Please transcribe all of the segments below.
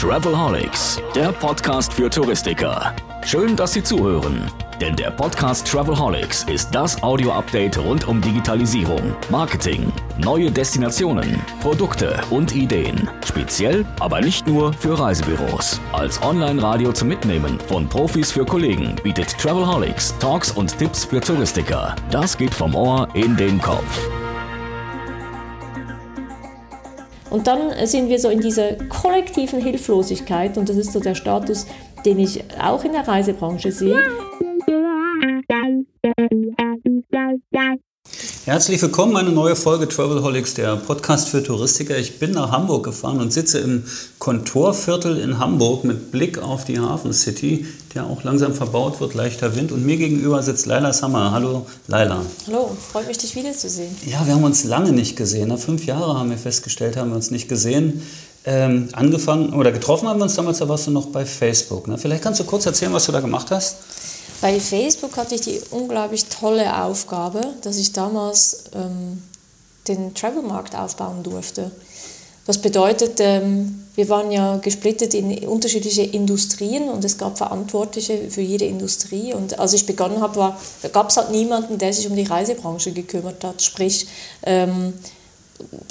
Travelholics, der Podcast für Touristiker. Schön, dass Sie zuhören. Denn der Podcast Travelholics ist das Audio-Update rund um Digitalisierung, Marketing, neue Destinationen, Produkte und Ideen. Speziell, aber nicht nur für Reisebüros. Als Online-Radio zum Mitnehmen von Profis für Kollegen bietet Travelholics Talks und Tipps für Touristiker. Das geht vom Ohr in den Kopf. Und dann sind wir so in dieser kollektiven Hilflosigkeit und das ist so der Status, den ich auch in der Reisebranche sehe. Herzlich willkommen, eine neue Folge Travelholics, der Podcast für Touristiker. Ich bin nach Hamburg gefahren und sitze im Kontorviertel in Hamburg mit Blick auf die Hafen City, der auch langsam verbaut wird, leichter Wind. Und mir gegenüber sitzt Laila Sammer. Hallo, Laila. Hallo, freut mich, dich wiederzusehen. Ja, wir haben uns lange nicht gesehen. Nach fünf Jahre haben wir festgestellt, haben wir uns nicht gesehen. Ähm, angefangen oder getroffen haben wir uns damals, da warst du noch bei Facebook. Ne? Vielleicht kannst du kurz erzählen, was du da gemacht hast? Bei Facebook hatte ich die unglaublich tolle Aufgabe, dass ich damals ähm, den Travelmarkt aufbauen durfte. Das bedeutet, ähm, wir waren ja gesplittet in unterschiedliche Industrien und es gab Verantwortliche für jede Industrie. Und als ich begonnen habe, gab es halt niemanden, der sich um die Reisebranche gekümmert hat. Sprich, ähm,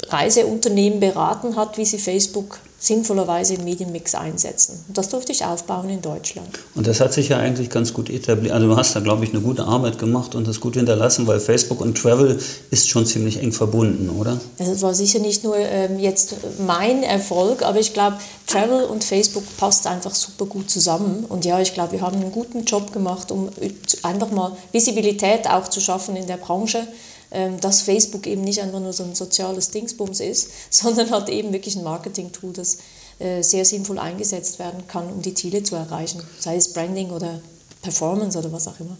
Reiseunternehmen beraten hat, wie sie Facebook sinnvollerweise im Medienmix einsetzen. Und das durfte ich aufbauen in Deutschland. Und das hat sich ja eigentlich ganz gut etabliert. Also du hast da, glaube ich, eine gute Arbeit gemacht und das gut hinterlassen, weil Facebook und Travel ist schon ziemlich eng verbunden, oder? Das war sicher nicht nur ähm, jetzt mein Erfolg, aber ich glaube, Travel und Facebook passt einfach super gut zusammen. Und ja, ich glaube, wir haben einen guten Job gemacht, um einfach mal Visibilität auch zu schaffen in der Branche dass Facebook eben nicht einfach nur so ein soziales Dingsbums ist, sondern halt eben wirklich ein Marketing-Tool, das äh, sehr sinnvoll eingesetzt werden kann, um die Ziele zu erreichen, sei es Branding oder Performance oder was auch immer.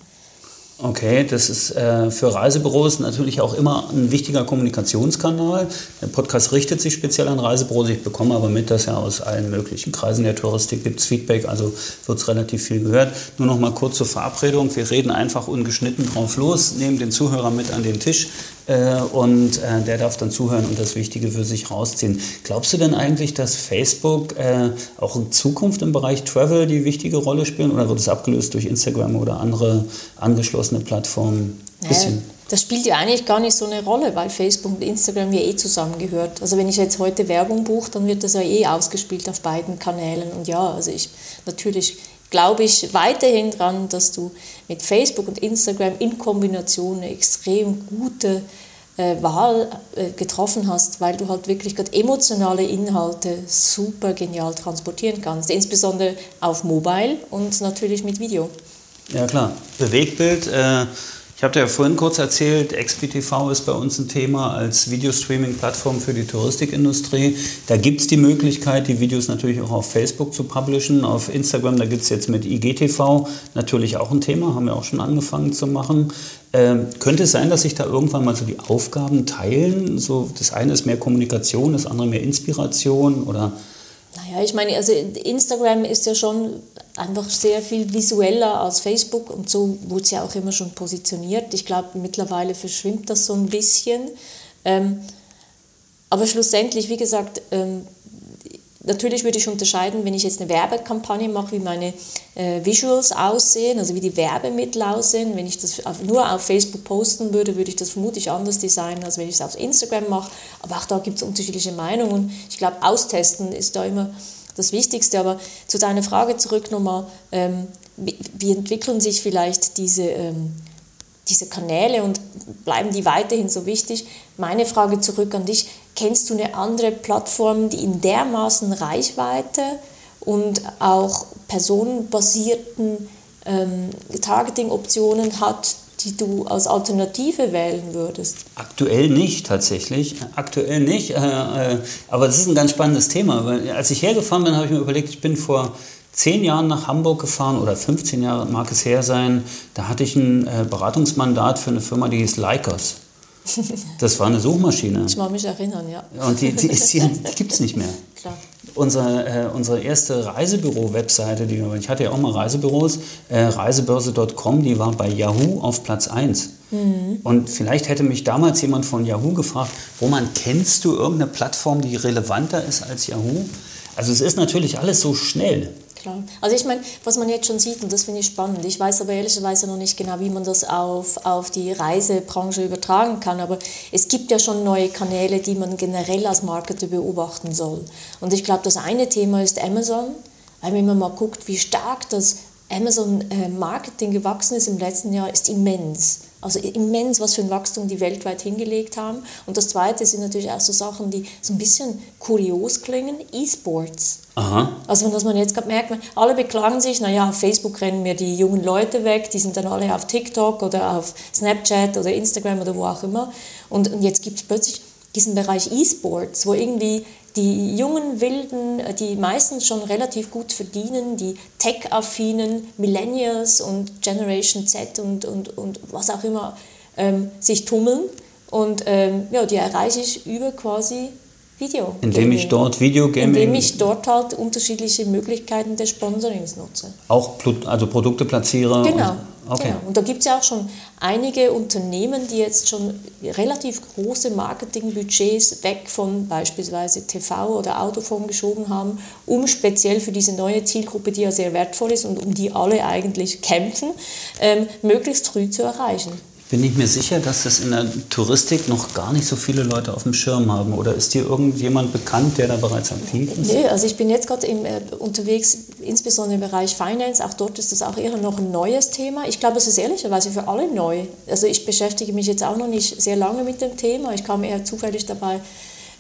Okay, das ist äh, für Reisebüros natürlich auch immer ein wichtiger Kommunikationskanal. Der Podcast richtet sich speziell an Reisebüros. Ich bekomme aber mit, dass ja aus allen möglichen Kreisen der Touristik gibt es Feedback, also wird es relativ viel gehört. Nur noch mal kurz zur Verabredung. Wir reden einfach ungeschnitten drauf los, nehmen den Zuhörer mit an den Tisch äh, und äh, der darf dann zuhören und das Wichtige für sich rausziehen. Glaubst du denn eigentlich, dass Facebook äh, auch in Zukunft im Bereich Travel die wichtige Rolle spielen oder wird es abgelöst durch Instagram oder andere angeschlossene Plattformen? Bisschen. Das spielt ja eigentlich gar nicht so eine Rolle, weil Facebook und Instagram ja eh zusammengehört. Also wenn ich jetzt heute Werbung buche, dann wird das ja eh ausgespielt auf beiden Kanälen. Und ja, also ich natürlich glaube ich weiterhin dran, dass du mit Facebook und Instagram in Kombination eine extrem gute äh, Wahl äh, getroffen hast, weil du halt wirklich gerade emotionale Inhalte super genial transportieren kannst, insbesondere auf Mobile und natürlich mit Video. Ja klar, Bewegtbild. Äh ich habe dir ja vorhin kurz erzählt, XPTV ist bei uns ein Thema als Videostreaming-Plattform für die Touristikindustrie. Da gibt es die Möglichkeit, die Videos natürlich auch auf Facebook zu publishen. Auf Instagram, da gibt es jetzt mit IGTV natürlich auch ein Thema, haben wir auch schon angefangen zu machen. Ähm, könnte es sein, dass sich da irgendwann mal so die Aufgaben teilen? So, das eine ist mehr Kommunikation, das andere mehr Inspiration oder naja, ich meine, also Instagram ist ja schon einfach sehr viel visueller als Facebook und so wurde es ja auch immer schon positioniert. Ich glaube, mittlerweile verschwimmt das so ein bisschen. Ähm, aber schlussendlich, wie gesagt, ähm, Natürlich würde ich unterscheiden, wenn ich jetzt eine Werbekampagne mache, wie meine äh, Visuals aussehen, also wie die Werbemittel aussehen. Wenn ich das auf, nur auf Facebook posten würde, würde ich das vermutlich anders designen, als wenn ich es auf Instagram mache. Aber auch da gibt es unterschiedliche Meinungen. Ich glaube, austesten ist da immer das Wichtigste. Aber zu deiner Frage zurück nochmal, ähm, wie, wie, entwickeln sich vielleicht diese, ähm, diese Kanäle und bleiben die weiterhin so wichtig? Meine Frage zurück an dich, Kennst du eine andere Plattform, die in dermaßen Reichweite und auch personenbasierten ähm, Targeting-Optionen hat, die du als Alternative wählen würdest? Aktuell nicht, tatsächlich. Aktuell nicht. Äh, äh, aber das ist ein ganz spannendes Thema. Weil als ich hergefahren bin, habe ich mir überlegt, ich bin vor zehn Jahren nach Hamburg gefahren oder 15 Jahre mag es her sein. Da hatte ich ein äh, Beratungsmandat für eine Firma, die hieß Lycos. Das war eine Suchmaschine. Ich mag mich erinnern, ja. Und die, die, die gibt es nicht mehr. Klar. unsere, äh, unsere erste Reisebüro-Webseite, die ich hatte ja auch mal Reisebüros, äh, reisebörse.com, die war bei Yahoo auf Platz 1. Mhm. Und vielleicht hätte mich damals jemand von Yahoo gefragt, Roman, kennst du irgendeine Plattform, die relevanter ist als Yahoo? Also es ist natürlich alles so schnell. Klar. Also ich meine, was man jetzt schon sieht, und das finde ich spannend, ich weiß aber ehrlicherweise noch nicht genau, wie man das auf, auf die Reisebranche übertragen kann, aber es gibt ja schon neue Kanäle, die man generell als Marketer beobachten soll. Und ich glaube, das eine Thema ist Amazon, weil wenn man mal guckt, wie stark das Amazon-Marketing äh, gewachsen ist im letzten Jahr, ist immens. Also immens, was für ein Wachstum die weltweit hingelegt haben. Und das Zweite sind natürlich auch so Sachen, die so ein bisschen kurios klingen, E-Sports. Aha. Also dass man jetzt gerade merkt, alle beklagen sich, naja, auf Facebook rennen mir die jungen Leute weg, die sind dann alle auf TikTok oder auf Snapchat oder Instagram oder wo auch immer. Und, und jetzt gibt es plötzlich diesen Bereich E-Sports, wo irgendwie die jungen Wilden, die meistens schon relativ gut verdienen, die tech-affinen Millennials und Generation Z und, und, und was auch immer ähm, sich tummeln. Und ähm, ja, die erreiche ich über quasi Video. Indem ich dort Videogaming. Indem ich dort halt unterschiedliche Möglichkeiten des Sponsorings nutze. Auch also Produkte platziere. Genau. Und, okay. Genau. Und da gibt es ja auch schon einige Unternehmen, die jetzt schon relativ große Marketingbudgets weg von beispielsweise TV oder Autoform geschoben haben, um speziell für diese neue Zielgruppe, die ja sehr wertvoll ist und um die alle eigentlich kämpfen, ähm, möglichst früh zu erreichen. Bin ich mir sicher, dass das in der Touristik noch gar nicht so viele Leute auf dem Schirm haben? Oder ist dir irgendjemand bekannt, der da bereits aktiv ist? Nee, also ich bin jetzt gerade äh, unterwegs, insbesondere im Bereich Finance. Auch dort ist das auch eher noch ein neues Thema. Ich glaube, es ist ehrlicherweise für alle neu. Also ich beschäftige mich jetzt auch noch nicht sehr lange mit dem Thema. Ich kam eher zufällig dabei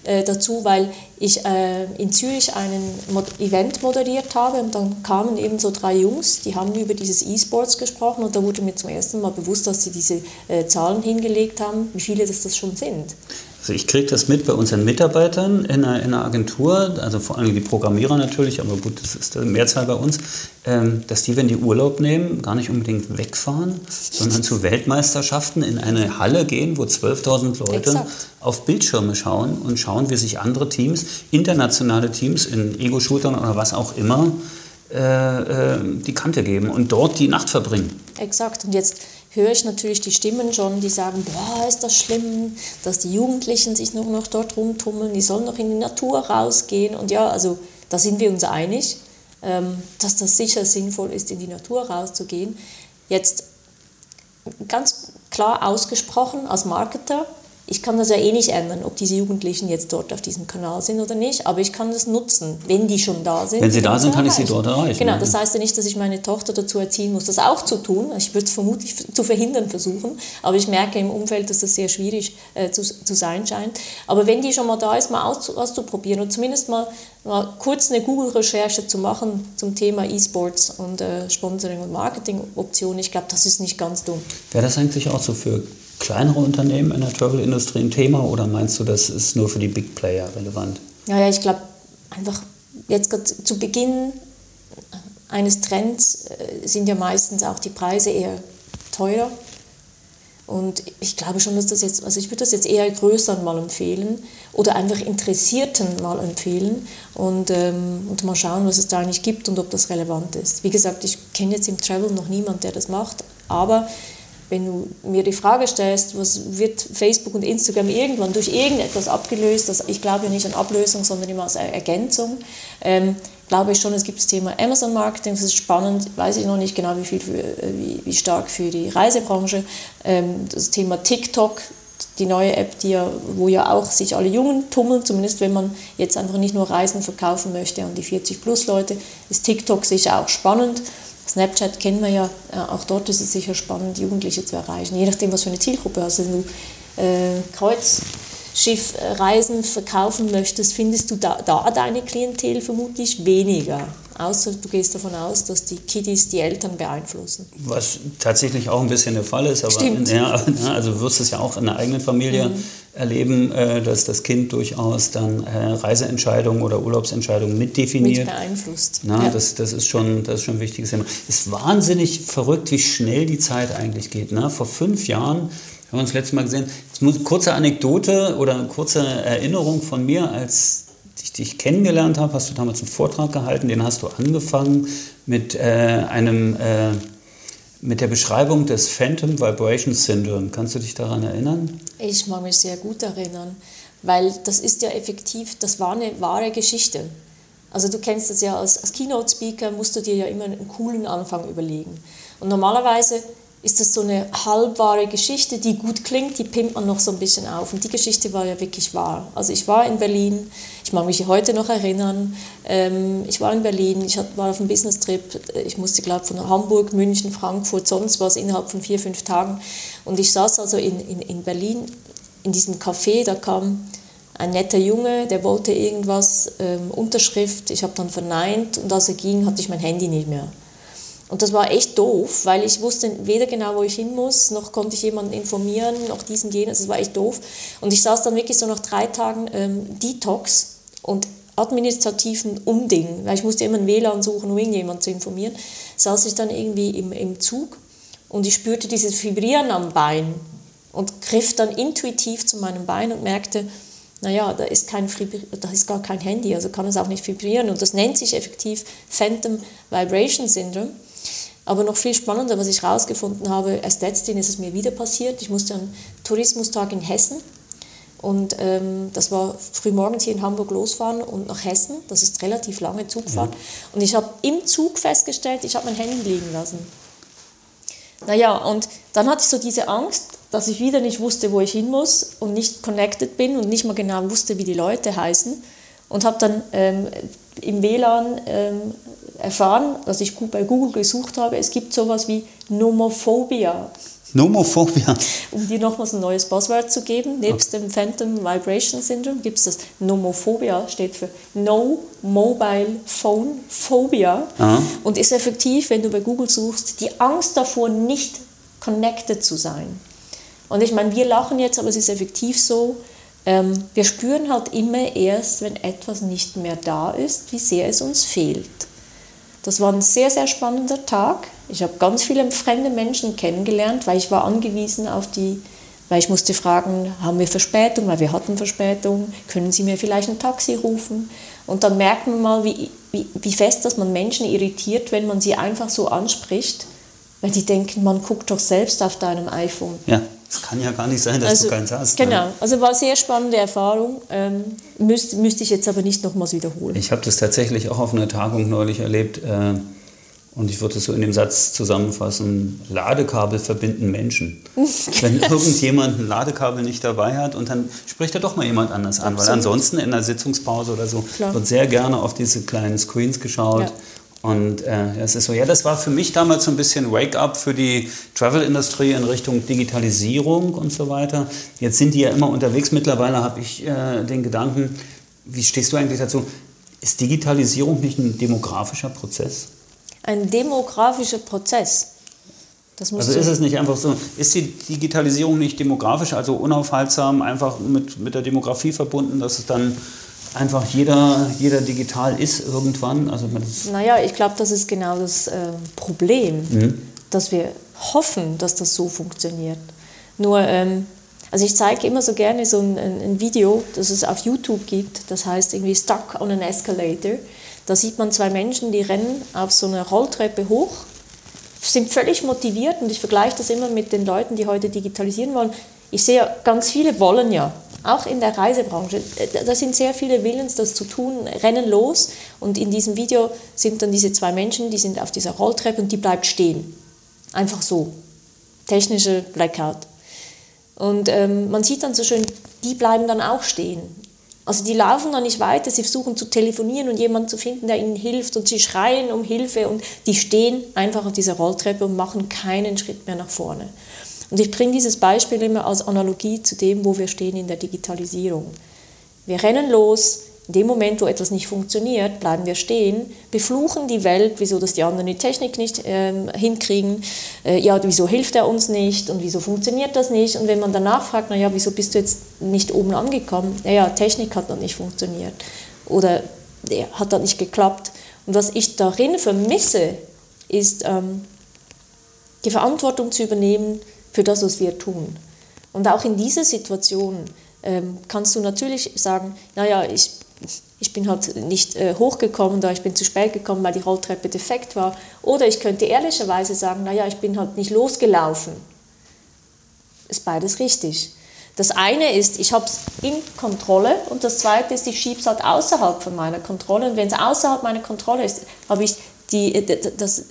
äh, dazu, weil ich äh, in Zürich ein Event moderiert habe und dann kamen eben so drei Jungs, die haben über dieses E-Sports gesprochen und da wurde mir zum ersten Mal bewusst, dass sie diese äh, Zahlen hingelegt haben, wie viele das, das schon sind. Also ich kriege das mit bei unseren Mitarbeitern in einer, in einer, Agentur, also vor allem die Programmierer natürlich, aber gut, das ist die Mehrzahl bei uns, ähm, dass die, wenn die Urlaub nehmen, gar nicht unbedingt wegfahren, sondern zu Weltmeisterschaften in eine Halle gehen, wo 12.000 Leute Exakt. auf Bildschirme schauen und schauen, wie sich andere Teams, internationale Teams in Ego-Shootern oder was auch immer, äh, äh, die Kante geben und dort die Nacht verbringen. Exakt. Und jetzt höre ich natürlich die Stimmen schon, die sagen, boah, ist das schlimm, dass die Jugendlichen sich nur noch dort rumtummeln, die sollen noch in die Natur rausgehen. Und ja, also da sind wir uns einig, ähm, dass das sicher sinnvoll ist, in die Natur rauszugehen. Jetzt ganz klar ausgesprochen als Marketer, ich kann das ja eh nicht ändern, ob diese Jugendlichen jetzt dort auf diesem Kanal sind oder nicht, aber ich kann das nutzen, wenn die schon da sind. Wenn sie da sind, kann ich sie dort erreichen. Genau, das heißt ja nicht, dass ich meine Tochter dazu erziehen muss, das auch zu tun. Ich würde es vermutlich zu verhindern versuchen, aber ich merke im Umfeld, dass das sehr schwierig äh, zu, zu sein scheint. Aber wenn die schon mal da ist, mal aus, auszuprobieren und zumindest mal, mal kurz eine Google-Recherche zu machen zum Thema E-Sports und äh, Sponsoring und Marketing-Optionen, ich glaube, das ist nicht ganz dumm. Wäre das eigentlich auch so für kleinere Unternehmen in der Travel-Industrie ein Thema oder meinst du, das ist nur für die Big Player relevant? Ja, ja ich glaube einfach jetzt zu Beginn eines Trends äh, sind ja meistens auch die Preise eher teurer. Und ich glaube schon, dass das jetzt, also ich würde das jetzt eher Größeren mal empfehlen oder einfach Interessierten mal empfehlen und, ähm, und mal schauen, was es da eigentlich gibt und ob das relevant ist. Wie gesagt, ich kenne jetzt im Travel noch niemanden, der das macht, aber wenn du mir die Frage stellst, was wird Facebook und Instagram irgendwann durch irgendetwas abgelöst, das, ich glaube ja nicht an Ablösung, sondern immer als Ergänzung, ähm, glaube ich schon, es gibt das Thema Amazon Marketing, das ist spannend, weiß ich noch nicht genau, wie, viel für, wie, wie stark für die Reisebranche. Ähm, das Thema TikTok, die neue App, die ja, wo ja auch sich alle Jungen tummeln, zumindest wenn man jetzt einfach nicht nur Reisen verkaufen möchte an die 40-plus-Leute, ist TikTok sicher auch spannend. Snapchat kennen wir ja, äh, auch dort ist es sicher spannend, Jugendliche zu erreichen, je nachdem, was für eine Zielgruppe hast. Wenn du äh, Kreuzschiffreisen verkaufen möchtest, findest du da, da deine Klientel vermutlich weniger. Außer du gehst davon aus, dass die Kiddies die Eltern beeinflussen. Was tatsächlich auch ein bisschen der Fall ist, aber Stimmt. Ja, also du wirst es ja auch in der eigenen Familie mhm. Erleben, äh, dass das Kind durchaus dann äh, Reiseentscheidungen oder Urlaubsentscheidungen mitdefiniert. Mit beeinflusst. Na, ja. das, das, ist schon, das ist schon ein wichtiges Thema. Es ist wahnsinnig verrückt, wie schnell die Zeit eigentlich geht. Ne? Vor fünf Jahren haben wir uns letztes Mal gesehen. Jetzt muss, kurze Anekdote oder kurze Erinnerung von mir als ich dich kennengelernt habe, hast du damals einen Vortrag gehalten, den hast du angefangen mit äh, einem äh, mit der Beschreibung des Phantom Vibration Syndrome. Kannst du dich daran erinnern? Ich mag mich sehr gut erinnern, weil das ist ja effektiv, das war eine wahre Geschichte. Also du kennst das ja als, als Keynote-Speaker, musst du dir ja immer einen coolen Anfang überlegen. Und normalerweise ist das so eine halbwahre Geschichte, die gut klingt, die pimpt man noch so ein bisschen auf. Und die Geschichte war ja wirklich wahr. Also ich war in Berlin, ich mag mich heute noch erinnern, ähm, ich war in Berlin, ich war auf einem Business-Trip, ich musste, glaube von Hamburg, München, Frankfurt, sonst was, innerhalb von vier, fünf Tagen. Und ich saß also in, in, in Berlin in diesem Café, da kam ein netter Junge, der wollte irgendwas, ähm, Unterschrift, ich habe dann verneint und als er ging, hatte ich mein Handy nicht mehr. Und das war echt doof, weil ich wusste weder genau, wo ich hin muss, noch konnte ich jemanden informieren, noch diesen. Also das war echt doof. Und ich saß dann wirklich so nach drei Tagen ähm, Detox und administrativen Umding, weil ich musste immer ein WLAN suchen, um irgendjemanden zu informieren, saß ich dann irgendwie im, im Zug und ich spürte dieses Vibrieren am Bein und griff dann intuitiv zu meinem Bein und merkte, naja, da ist, kein, da ist gar kein Handy, also kann es auch nicht vibrieren. Und das nennt sich effektiv Phantom Vibration Syndrome. Aber noch viel spannender, was ich herausgefunden habe, erst letztendlich ist es mir wieder passiert. Ich musste einen Tourismustag in Hessen und ähm, das war frühmorgens hier in Hamburg losfahren und nach Hessen. Das ist relativ lange Zugfahrt. Mhm. Und ich habe im Zug festgestellt, ich habe mein Handy liegen lassen. Naja, und dann hatte ich so diese Angst, dass ich wieder nicht wusste, wo ich hin muss und nicht connected bin und nicht mal genau wusste, wie die Leute heißen. Und habe dann ähm, im WLAN ähm, erfahren, dass ich bei Google gesucht habe, es gibt sowas wie Nomophobia. Nomophobia. Um dir nochmals ein neues Buzzword zu geben, nebst okay. dem Phantom Vibration Syndrome gibt es das Nomophobia, steht für No Mobile Phone Phobia Aha. und ist effektiv, wenn du bei Google suchst, die Angst davor, nicht connected zu sein. Und ich meine, wir lachen jetzt, aber es ist effektiv so, ähm, wir spüren halt immer erst, wenn etwas nicht mehr da ist, wie sehr es uns fehlt. Das war ein sehr, sehr spannender Tag. Ich habe ganz viele fremde Menschen kennengelernt, weil ich war angewiesen auf die, weil ich musste fragen, haben wir Verspätung, weil wir hatten Verspätung, können Sie mir vielleicht ein Taxi rufen? Und dann merkt man mal, wie, wie, wie fest dass man Menschen irritiert, wenn man sie einfach so anspricht, weil die denken, man guckt doch selbst auf deinem iPhone. Ja. Es kann ja gar nicht sein, dass also, du keins hast. Ne? Genau, ne? also war eine sehr spannende Erfahrung. Ähm, müsste, müsste ich jetzt aber nicht nochmals wiederholen. Ich habe das tatsächlich auch auf einer Tagung neulich erlebt. Äh, und ich würde es so in dem Satz zusammenfassen: Ladekabel verbinden Menschen. Wenn irgendjemand ein Ladekabel nicht dabei hat und dann spricht er doch mal jemand anders an. Absolut. Weil ansonsten in einer Sitzungspause oder so Klar. wird sehr gerne auf diese kleinen Screens geschaut. Ja. Und äh, es ist so, ja, das war für mich damals so ein bisschen Wake-up für die Travel-Industrie in Richtung Digitalisierung und so weiter. Jetzt sind die ja immer unterwegs. Mittlerweile habe ich äh, den Gedanken, wie stehst du eigentlich dazu? Ist Digitalisierung nicht ein demografischer Prozess? Ein demografischer Prozess? also ist es nicht einfach so, ist die Digitalisierung nicht demografisch, also unaufhaltsam, einfach mit, mit der Demografie verbunden, dass es dann einfach jeder, jeder digital ist irgendwann? Also naja, ich glaube, das ist genau das äh, Problem, mhm. dass wir hoffen, dass das so funktioniert. Nur, ähm, also ich zeige immer so gerne so ein, ein, Video, das es auf YouTube gibt, das heißt irgendwie Stuck on an Escalator. Da sieht man zwei Menschen, die rennen auf so einer Rolltreppe hoch, sind völlig motiviert und ich vergleiche das immer mit den Leuten, die heute digitalisieren wollen. Ich sehe, ganz viele wollen ja, auch in der Reisebranche, da sind sehr viele Willens, das zu tun, rennen los und in diesem Video sind dann diese zwei Menschen, die sind auf dieser Rolltreppe und die bleibt stehen. Einfach so. Technische Blackout. Und ähm, man sieht dann so schön, die bleiben dann auch stehen. Also die laufen dann nicht weiter, sie versuchen zu telefonieren und jemanden zu finden, der ihnen hilft und sie schreien um Hilfe und die stehen einfach auf dieser Rolltreppe und machen keinen Schritt mehr nach vorne. Und ich bringe dieses Beispiel immer als Analogie zu dem, wo wir stehen in der Digitalisierung. Wir rennen los, in dem Moment, wo etwas nicht funktioniert, bleiben wir stehen, befluchen die Welt, wieso das die anderen die Technik nicht äh, hinkriegen, äh, ja, wieso hilft er uns nicht und wieso funktioniert das nicht. Und wenn man danach fragt, naja, wieso bist du jetzt nicht oben angekommen? Naja, Technik hat dann nicht funktioniert oder ja, hat dann nicht geklappt. Und was ich darin vermisse, ist ähm, die Verantwortung zu übernehmen für das, was wir tun. Und auch in dieser Situation ähm, kannst du natürlich sagen, naja, ich, ich bin halt nicht äh, hochgekommen oder ich bin zu spät gekommen, weil die Rolltreppe defekt war. Oder ich könnte ehrlicherweise sagen, naja, ich bin halt nicht losgelaufen. Ist beides richtig. Das eine ist, ich habe es in Kontrolle und das zweite ist, ich schiebe es halt außerhalb von meiner Kontrolle. Und wenn es außerhalb meiner Kontrolle ist, habe ich die, das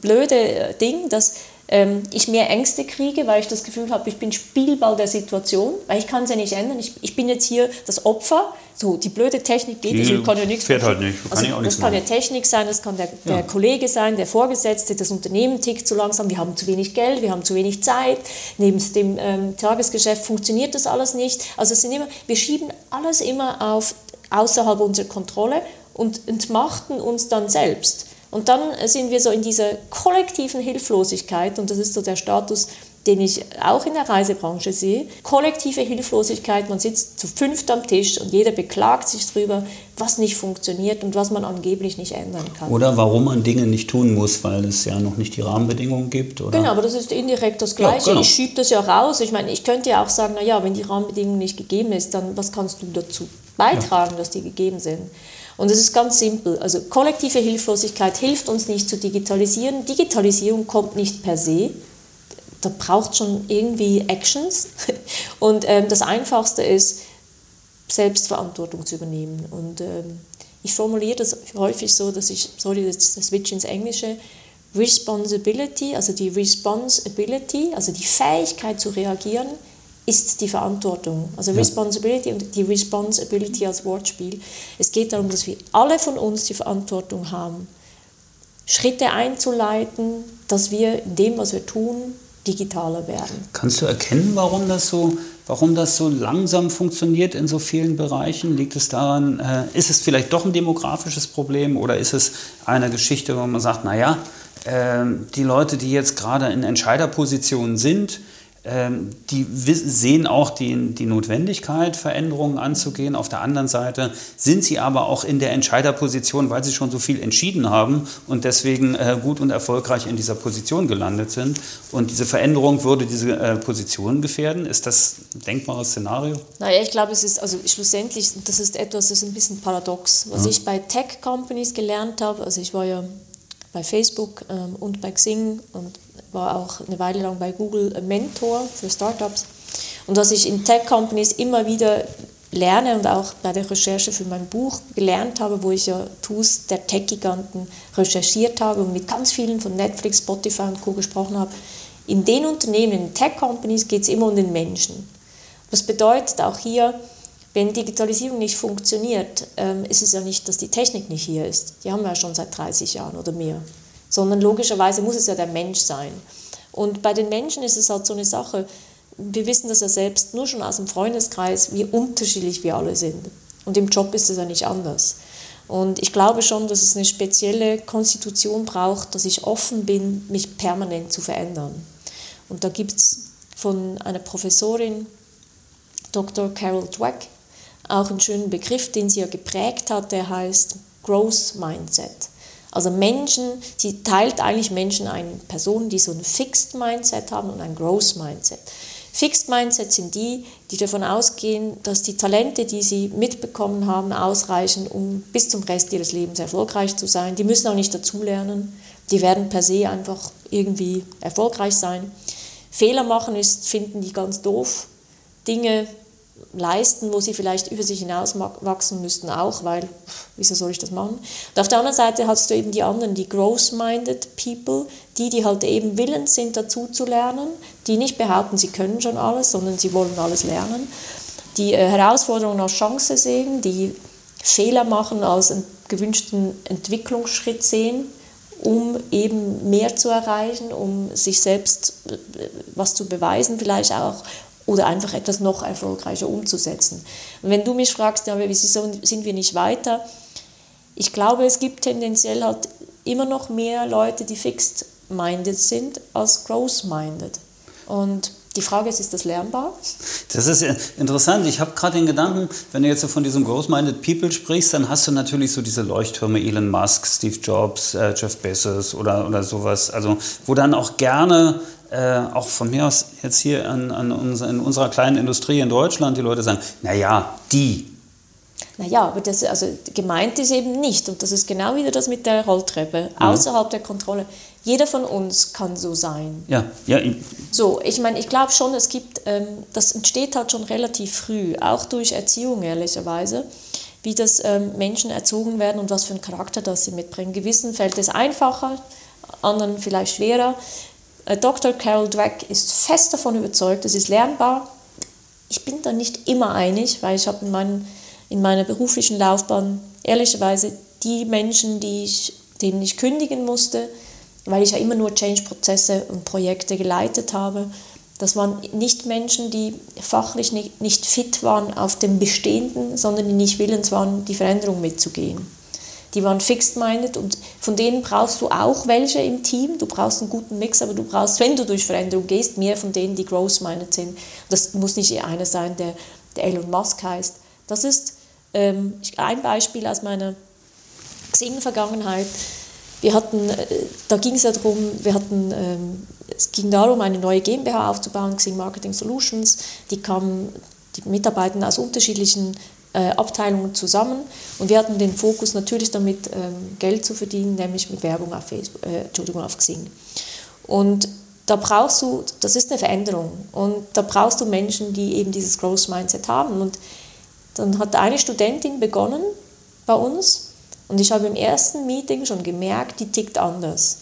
blöde Ding, dass ähm, ich mehr Ängste kriege, weil ich das Gefühl habe, ich bin Spielball der Situation, weil ich kann es ja nicht ändern. Ich, ich bin jetzt hier das Opfer. So, die blöde Technik geht nicht, ich kann ja nichts fährt halt nicht. Kann also, das kann ja Technik sein, das kann der, der ja. Kollege sein, der Vorgesetzte, das Unternehmen tickt zu langsam, wir haben zu wenig Geld, wir haben zu wenig Zeit, neben dem ähm, Tagesgeschäft funktioniert das alles nicht. Also es sind immer, wir schieben alles immer auf außerhalb unserer Kontrolle und entmachten uns dann selbst. Und dann sind wir so in dieser kollektiven Hilflosigkeit, und das ist so der Status, den ich auch in der Reisebranche sehe. Kollektive Hilflosigkeit, man sitzt zu fünft am Tisch und jeder beklagt sich darüber, was nicht funktioniert und was man angeblich nicht ändern kann. Oder warum man Dinge nicht tun muss, weil es ja noch nicht die Rahmenbedingungen gibt. Oder? Genau, aber das ist indirekt das Gleiche. Ja, genau. Ich schiebe das ja raus. Ich meine, ich könnte ja auch sagen, naja, wenn die Rahmenbedingungen nicht gegeben sind, dann was kannst du dazu beitragen, ja. dass die gegeben sind? Und es ist ganz simpel. Also kollektive Hilflosigkeit hilft uns nicht zu digitalisieren. Digitalisierung kommt nicht per se. Da braucht schon irgendwie Actions. Und ähm, das Einfachste ist, Selbstverantwortung zu übernehmen. Und ähm, ich formuliere das häufig so, dass ich, sorry, das, das Switch ins Englische, Responsibility, also die Responsibility, also die Fähigkeit zu reagieren, ist die Verantwortung. Also. Responsibility und die Responsibility als Wortspiel. Es geht darum, dass wir alle von uns die Verantwortung haben, Schritte einzuleiten, dass wir in dem, was wir tun, digitaler werden. Kannst du erkennen, warum das so, warum das so langsam funktioniert in so vielen Bereichen? Liegt es daran, äh, ist es vielleicht doch ein demografisches Problem oder ist es eine Geschichte, wo man sagt, naja, äh, die Leute, die jetzt gerade in Entscheiderpositionen sind, die sehen auch die, die Notwendigkeit, Veränderungen anzugehen. Auf der anderen Seite sind sie aber auch in der Entscheiderposition, weil sie schon so viel entschieden haben und deswegen äh, gut und erfolgreich in dieser Position gelandet sind. Und diese Veränderung würde diese äh, Position gefährden. Ist das ein denkbares Szenario? Naja, ich glaube, es ist also schlussendlich, das ist etwas, das ist ein bisschen paradox. Was ja. ich bei Tech-Companies gelernt habe, also ich war ja bei Facebook ähm, und bei Xing und war auch eine Weile lang bei Google Mentor für Startups. Und was ich in Tech-Companies immer wieder lerne und auch bei der Recherche für mein Buch gelernt habe, wo ich ja Tools der Tech-Giganten recherchiert habe und mit ganz vielen von Netflix, Spotify und Co. gesprochen habe, in den Unternehmen, in Tech-Companies geht es immer um den Menschen. Das bedeutet auch hier, wenn Digitalisierung nicht funktioniert, ähm, ist es ja nicht, dass die Technik nicht hier ist. Die haben wir ja schon seit 30 Jahren oder mehr sondern logischerweise muss es ja der Mensch sein. Und bei den Menschen ist es halt so eine Sache, wir wissen das ja selbst nur schon aus dem Freundeskreis, wie unterschiedlich wir alle sind. Und im Job ist es ja nicht anders. Und ich glaube schon, dass es eine spezielle Konstitution braucht, dass ich offen bin, mich permanent zu verändern. Und da gibt es von einer Professorin, Dr. Carol Dweck, auch einen schönen Begriff, den sie ja geprägt hat, der heißt Growth Mindset. Also Menschen, sie teilt eigentlich Menschen ein, Personen, die so ein Fixed Mindset haben und ein Growth Mindset. Fixed Mindset sind die, die davon ausgehen, dass die Talente, die sie mitbekommen haben, ausreichen, um bis zum Rest ihres Lebens erfolgreich zu sein. Die müssen auch nicht dazulernen. Die werden per se einfach irgendwie erfolgreich sein. Fehler machen ist, finden die ganz doof. Dinge leisten, wo sie vielleicht über sich hinaus wachsen müssten auch, weil wieso soll ich das machen? Und auf der anderen Seite hast du eben die anderen, die growth-minded people, die, die halt eben willens sind, dazu zu lernen, die nicht behaupten, sie können schon alles, sondern sie wollen alles lernen, die äh, Herausforderungen als Chance sehen, die Fehler machen als einen gewünschten Entwicklungsschritt sehen, um eben mehr zu erreichen, um sich selbst äh, was zu beweisen, vielleicht auch oder einfach etwas noch erfolgreicher umzusetzen. Und wenn du mich fragst, ja, wieso sind wir nicht weiter? Ich glaube, es gibt tendenziell halt immer noch mehr Leute, die fixed-minded sind, als growth-minded. Und die Frage ist, ist das lernbar? Das ist interessant. Ich habe gerade den Gedanken, wenn du jetzt von diesem Growth-Minded People sprichst, dann hast du natürlich so diese Leuchttürme Elon Musk, Steve Jobs, äh, Jeff Bezos oder, oder sowas, also wo dann auch gerne äh, auch von mir aus jetzt hier an, an uns, in unserer kleinen Industrie in Deutschland, die Leute sagen, naja, die. Naja, aber das, also gemeint ist eben nicht, und das ist genau wieder das mit der Rolltreppe, mhm. außerhalb der Kontrolle. Jeder von uns kann so sein. Ja, ja. So, ich meine, ich glaube schon, es gibt, ähm, das entsteht halt schon relativ früh, auch durch Erziehung ehrlicherweise, wie das ähm, Menschen erzogen werden und was für einen Charakter das sie mitbringen. Gewissen fällt es einfacher, anderen vielleicht schwerer. Äh, Dr. Carol Dweck ist fest davon überzeugt, es ist lernbar. Ich bin da nicht immer einig, weil ich habe in, meinen, in meiner beruflichen Laufbahn ehrlicherweise die Menschen, die ich, denen ich kündigen musste, weil ich ja immer nur Change-Prozesse und Projekte geleitet habe, das waren nicht Menschen, die fachlich nicht, nicht fit waren auf dem Bestehenden, sondern die nicht willens waren, die Veränderung mitzugehen. Die waren fixed-minded und von denen brauchst du auch welche im Team. Du brauchst einen guten Mix, aber du brauchst, wenn du durch Veränderung gehst, mehr von denen, die growth-minded sind. Das muss nicht einer sein, der, der Elon Musk heißt. Das ist ähm, ein Beispiel aus meiner Xing-Vergangenheit. Wir hatten, äh, da ging es ja darum, wir hatten, ähm, es ging darum, eine neue GmbH aufzubauen, Xing Marketing Solutions. Die kamen, die Mitarbeiter aus unterschiedlichen äh, Abteilungen zusammen und wir hatten den Fokus natürlich damit, ähm, Geld zu verdienen, nämlich mit Werbung auf, Facebook, äh, Entschuldigung, auf Xing. Und da brauchst du, das ist eine Veränderung und da brauchst du Menschen, die eben dieses Growth Mindset haben. Und dann hat eine Studentin begonnen bei uns und ich habe im ersten Meeting schon gemerkt, die tickt anders.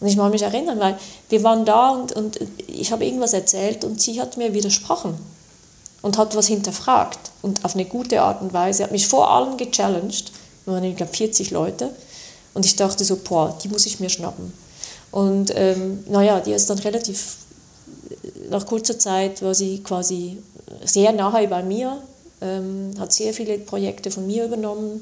Und ich mag mich erinnern, weil wir waren da und, und ich habe irgendwas erzählt und sie hat mir widersprochen und hat was hinterfragt und auf eine gute Art und Weise. Hat mich vor allem gechallenged. Wir waren, glaube, 40 Leute. Und ich dachte so, boah, die muss ich mir schnappen. Und ähm, naja, die ist dann relativ, nach kurzer Zeit war sie quasi sehr nahe bei mir, ähm, hat sehr viele Projekte von mir übernommen,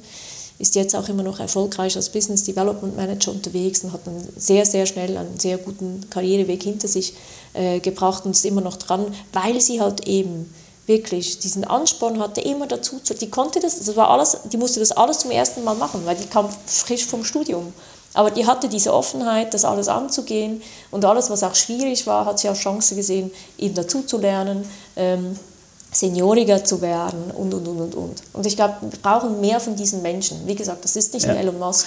ist jetzt auch immer noch erfolgreich als Business Development Manager unterwegs und hat dann sehr, sehr schnell einen sehr guten Karriereweg hinter sich äh, gebracht und ist immer noch dran, weil sie halt eben wirklich diesen Ansporn hatte, immer dazu zu. Die konnte das, das war alles, die musste das alles zum ersten Mal machen, weil die kam frisch vom Studium. Aber die hatte diese Offenheit, das alles anzugehen und alles, was auch schwierig war, hat sie als Chance gesehen, eben dazu zu lernen. Ähm, senioriger zu werden und, und, und, und, und. Und ich glaube, wir brauchen mehr von diesen Menschen. Wie gesagt, das ist nicht ja. ein Elon Musk.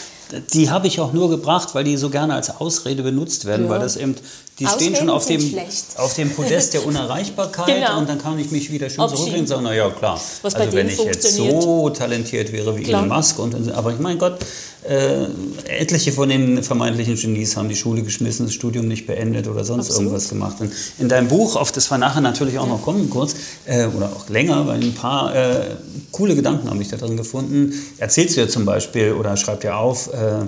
Die habe ich auch nur gebracht, weil die so gerne als Ausrede benutzt werden, ja. weil das eben, die Ausreden stehen schon auf dem, auf dem Podest der Unerreichbarkeit genau. und dann kann ich mich wieder schön zurücklehnen und sagen, na ja, klar, Was also wenn ich jetzt so talentiert wäre wie klar. Elon Musk, und, aber ich mein Gott, äh, etliche von den vermeintlichen Genies haben die Schule geschmissen, das Studium nicht beendet oder sonst Absolut. irgendwas gemacht. Und in deinem Buch, auf das wir nachher natürlich auch ja. noch kommen kurz, äh, oder auch länger, weil ein paar äh, coole Gedanken habe ich da drin gefunden, erzählst du ja zum Beispiel oder schreibst ja auf, äh,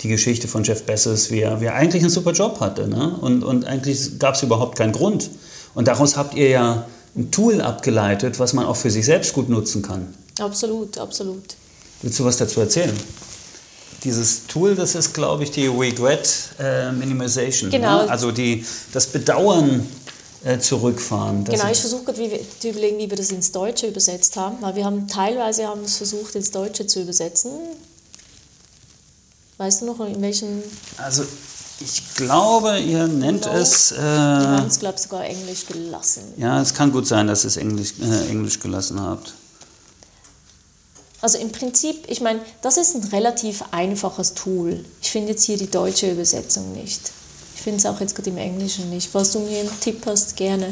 die Geschichte von Jeff Bezos, wie er, wie er eigentlich einen super Job hatte. Ne? Und, und eigentlich gab es überhaupt keinen Grund. Und daraus habt ihr ja ein Tool abgeleitet, was man auch für sich selbst gut nutzen kann. Absolut, absolut. Willst du was dazu erzählen? Dieses Tool, das ist, glaube ich, die Regret äh, Minimization. Ne? Genau. Ne? Also die, das Bedauern äh, zurückfahren. Genau, ich versuche gerade zu überlegen, wie wir das ins Deutsche übersetzt haben, weil wir haben teilweise haben es versucht, ins Deutsche zu übersetzen. Weißt du noch, in welchen... Also ich glaube, ihr nennt genau. es... Äh, wir haben es, glaube ich, sogar Englisch gelassen. Ja, es kann gut sein, dass ihr es Englisch, äh, Englisch gelassen habt. Also im Prinzip, ich meine, das ist ein relativ einfaches Tool. Ich finde jetzt hier die deutsche Übersetzung nicht. Ich finde es auch jetzt gerade im Englischen nicht. Falls du mir einen Tipp hast, gerne.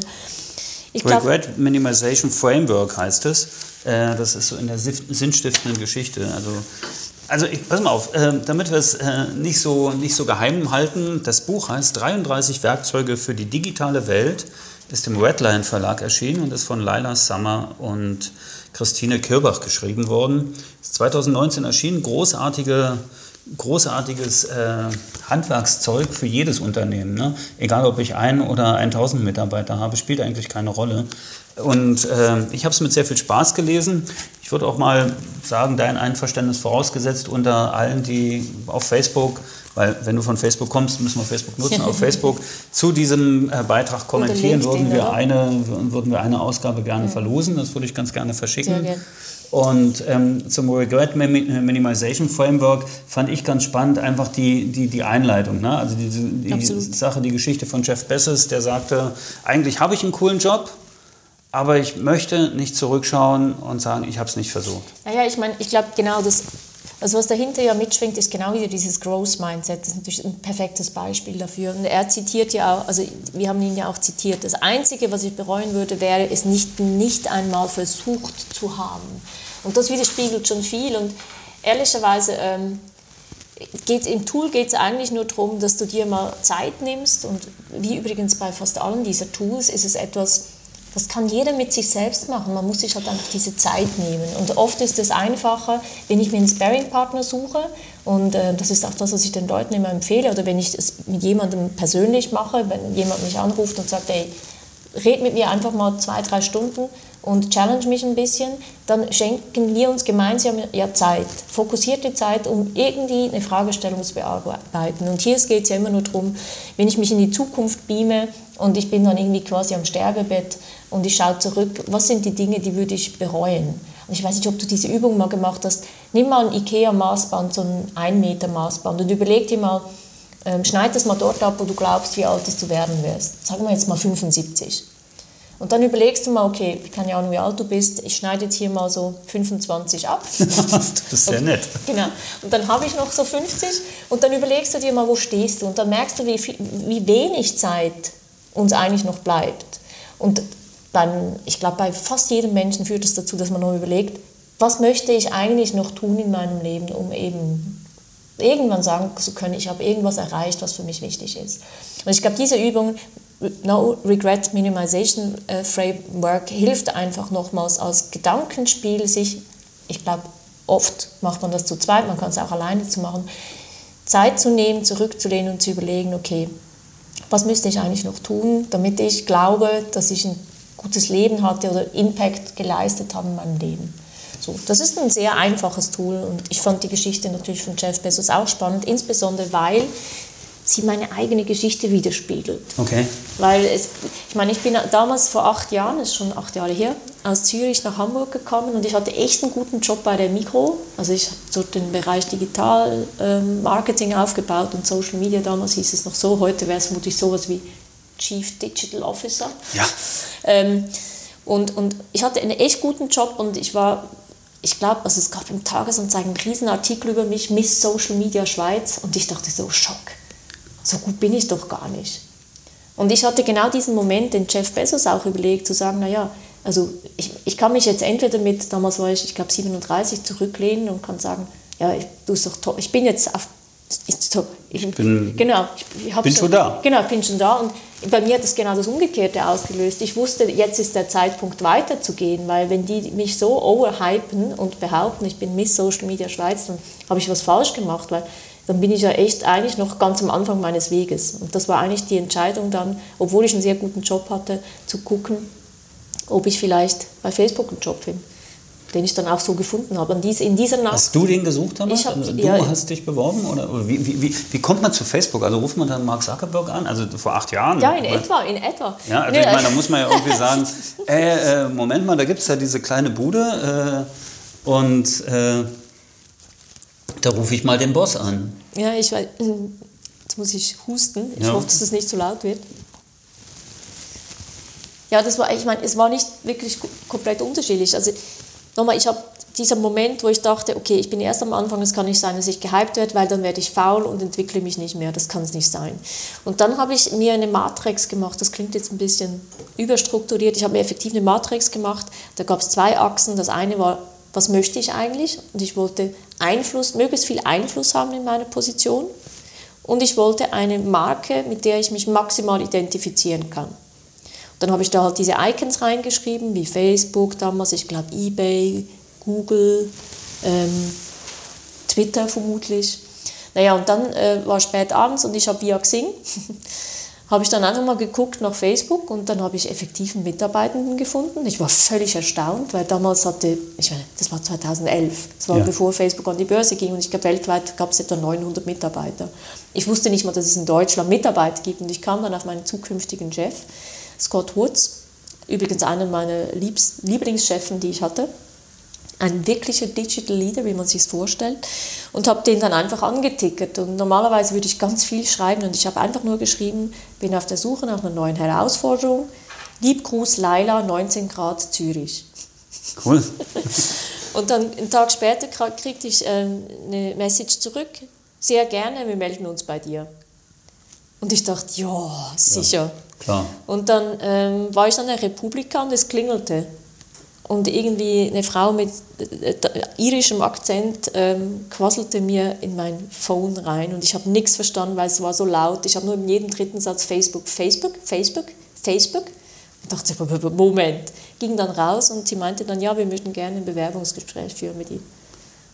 Ich Regret Minimization Framework heißt es. Äh, das ist so in der sinnstiftenden Geschichte. Also also ich, pass mal auf, äh, damit wir es äh, nicht, so, nicht so geheim halten, das Buch heißt 33 Werkzeuge für die digitale Welt, ist im Redline Verlag erschienen und ist von Laila Sammer und Christine Kirbach geschrieben worden. Ist 2019 erschienen, großartige, großartiges äh, Handwerkszeug für jedes Unternehmen. Ne? Egal, ob ich ein oder 1000 Mitarbeiter habe, spielt eigentlich keine Rolle. Und äh, ich habe es mit sehr viel Spaß gelesen. Ich würde auch mal sagen, dein Einverständnis vorausgesetzt unter allen, die auf Facebook, weil wenn du von Facebook kommst, müssen wir Facebook nutzen, auf Facebook zu diesem äh, Beitrag kommentieren, würden wir, eine, würden wir eine Ausgabe gerne mhm. verlosen. Das würde ich ganz gerne verschicken. Und ähm, zum Regret Minimization Framework fand ich ganz spannend einfach die, die, die Einleitung. Ne? Also die, die Sache, die Geschichte von Jeff Bezos, der sagte, eigentlich habe ich einen coolen Job, aber ich möchte nicht zurückschauen und sagen, ich habe es nicht versucht. Naja, ich meine, ich glaube genau das, also was dahinter ja mitschwingt, ist genau wieder dieses Growth Mindset. Das ist natürlich ein perfektes Beispiel dafür. Und er zitiert ja auch, also wir haben ihn ja auch zitiert, das Einzige, was ich bereuen würde, wäre es nicht, nicht einmal versucht zu haben. Und das widerspiegelt schon viel. Und ehrlicherweise, ähm, geht, im Tool geht es eigentlich nur darum, dass du dir mal Zeit nimmst. Und wie übrigens bei fast allen dieser Tools ist es etwas, das kann jeder mit sich selbst machen. Man muss sich halt einfach diese Zeit nehmen. Und oft ist es einfacher, wenn ich mir einen Sparring-Partner suche. Und äh, das ist auch das, was ich den Leuten immer empfehle. Oder wenn ich es mit jemandem persönlich mache, wenn jemand mich anruft und sagt, ey, red mit mir einfach mal zwei, drei Stunden und challenge mich ein bisschen, dann schenken wir uns gemeinsam ja Zeit, fokussierte Zeit, um irgendwie eine Fragestellung zu bearbeiten. Und hier geht es ja immer nur darum, wenn ich mich in die Zukunft beame und ich bin dann irgendwie quasi am Sterbebett, und ich schaue zurück, was sind die Dinge, die würde ich bereuen. Und ich weiß nicht, ob du diese Übung mal gemacht hast. Nimm mal ein IKEA-Maßband, so ein 1 Meter Maßband und überleg dir mal, ähm, schneid das mal dort ab, wo du glaubst, wie alt du werden wirst. Sagen wir jetzt mal 75. Und dann überlegst du mal, okay, ich kann ja auch wie alt du bist, ich schneide jetzt hier mal so 25 ab. das ist sehr nett. Genau. Und dann habe ich noch so 50 und dann überlegst du dir mal, wo stehst du und dann merkst du, wie, viel, wie wenig Zeit uns eigentlich noch bleibt. Und beim, ich glaube, bei fast jedem Menschen führt es dazu, dass man noch überlegt, was möchte ich eigentlich noch tun in meinem Leben, um eben irgendwann sagen zu können, ich habe irgendwas erreicht, was für mich wichtig ist. Und ich glaube, diese Übung, No Regret Minimization äh, Framework, hilft einfach nochmals als Gedankenspiel, sich, ich glaube, oft macht man das zu zweit, man kann es auch alleine zu machen, Zeit zu nehmen, zurückzulehnen und zu überlegen, okay, was müsste ich eigentlich noch tun, damit ich glaube, dass ich ein gutes Leben hatte oder Impact geleistet habe in meinem Leben. So, das ist ein sehr einfaches Tool und ich fand die Geschichte natürlich von Jeff Bezos auch spannend, insbesondere weil sie meine eigene Geschichte widerspiegelt. Okay. Weil es, ich meine, ich bin damals vor acht Jahren, das ist schon acht Jahre her, aus Zürich nach Hamburg gekommen und ich hatte echt einen guten Job bei der Mikro. Also ich habe dort den Bereich Digital ähm, Marketing aufgebaut und Social Media, damals hieß es noch so, heute wäre es vermutlich sowas wie Chief Digital Officer. Ja. Ähm, und, und ich hatte einen echt guten Job und ich war, ich glaube, also es gab im Tagesanzeigen einen riesen Artikel über mich, Miss Social Media Schweiz und ich dachte so, Schock, so gut bin ich doch gar nicht. Und ich hatte genau diesen Moment, den Jeff Bezos auch überlegt, zu sagen, naja, also ich, ich kann mich jetzt entweder mit, damals war ich, ich glaube 37, zurücklehnen und kann sagen, ja, ich, du doch toll, ich bin jetzt auf so, ich, bin, genau, ich, ich bin schon da. Genau, ich bin schon da. Und bei mir hat es genau das Umgekehrte ausgelöst. Ich wusste, jetzt ist der Zeitpunkt weiterzugehen, weil wenn die mich so overhypen und behaupten, ich bin Miss Social Media Schweiz, dann habe ich was falsch gemacht, weil dann bin ich ja echt eigentlich noch ganz am Anfang meines Weges. Und das war eigentlich die Entscheidung dann, obwohl ich einen sehr guten Job hatte, zu gucken, ob ich vielleicht bei Facebook einen Job finde den ich dann auch so gefunden habe. Und dies, in dieser Nacht, hast du den gesucht damals? Hab, also, du ja, hast dich beworben? Oder, wie, wie, wie, wie, kommt man zu Facebook? Also ruft man dann Mark Zuckerberg an? Also vor acht Jahren? Ja, in etwa, in etwa. Ja, also nee, ich meine, da muss man ja irgendwie sagen, äh, äh, Moment mal, da gibt es ja diese kleine Bude äh, und äh, da rufe ich mal den Boss an. Ja, ich weiß, jetzt muss ich husten. Ich ja. hoffe, dass das nicht zu laut wird. Ja, das war, ich meine, es war nicht wirklich komplett unterschiedlich. Also nochmal, ich habe dieser Moment, wo ich dachte, okay, ich bin erst am Anfang, es kann nicht sein, dass ich gehypt werde, weil dann werde ich faul und entwickle mich nicht mehr. Das kann es nicht sein. Und dann habe ich mir eine Matrix gemacht. Das klingt jetzt ein bisschen überstrukturiert. Ich habe mir effektiv eine Matrix gemacht. Da gab es zwei Achsen. Das eine war, was möchte ich eigentlich? Und ich wollte Einfluss, möglichst viel Einfluss haben in meiner Position. Und ich wollte eine Marke, mit der ich mich maximal identifizieren kann. Dann habe ich da halt diese Icons reingeschrieben, wie Facebook damals, ich glaube eBay, Google, ähm, Twitter vermutlich. Naja, und dann äh, war spät abends und ich habe via Xing habe ich dann einfach mal geguckt nach Facebook und dann habe ich effektiven Mitarbeitenden gefunden. Ich war völlig erstaunt, weil damals hatte, ich meine, das war 2011, das war ja. bevor Facebook an die Börse ging und ich glaube, weltweit gab es etwa 900 Mitarbeiter. Ich wusste nicht mal, dass es in Deutschland Mitarbeiter gibt und ich kam dann auf meinen zukünftigen Chef, Scott Woods, übrigens einer meiner Liebs Lieblingschefen, die ich hatte ein wirklicher Digital Leader, wie man sich vorstellt, und habe den dann einfach angetickert. Und normalerweise würde ich ganz viel schreiben und ich habe einfach nur geschrieben, bin auf der Suche nach einer neuen Herausforderung. Lieb Gruß Laila, 19 Grad Zürich. Cool. und dann einen Tag später kriegte ich äh, eine Message zurück. Sehr gerne, wir melden uns bei dir. Und ich dachte, ja, sicher. Ja, klar. Und dann ähm, war ich an der Republika und es klingelte. Und irgendwie eine Frau mit äh, irischem Akzent ähm, quasselte mir in mein Phone rein und ich habe nichts verstanden, weil es war so laut. Ich habe nur in jedem dritten Satz Facebook, Facebook, Facebook, Facebook. Und dachte, Moment. Ging dann raus und sie meinte dann, ja, wir möchten gerne ein Bewerbungsgespräch führen mit Ihnen.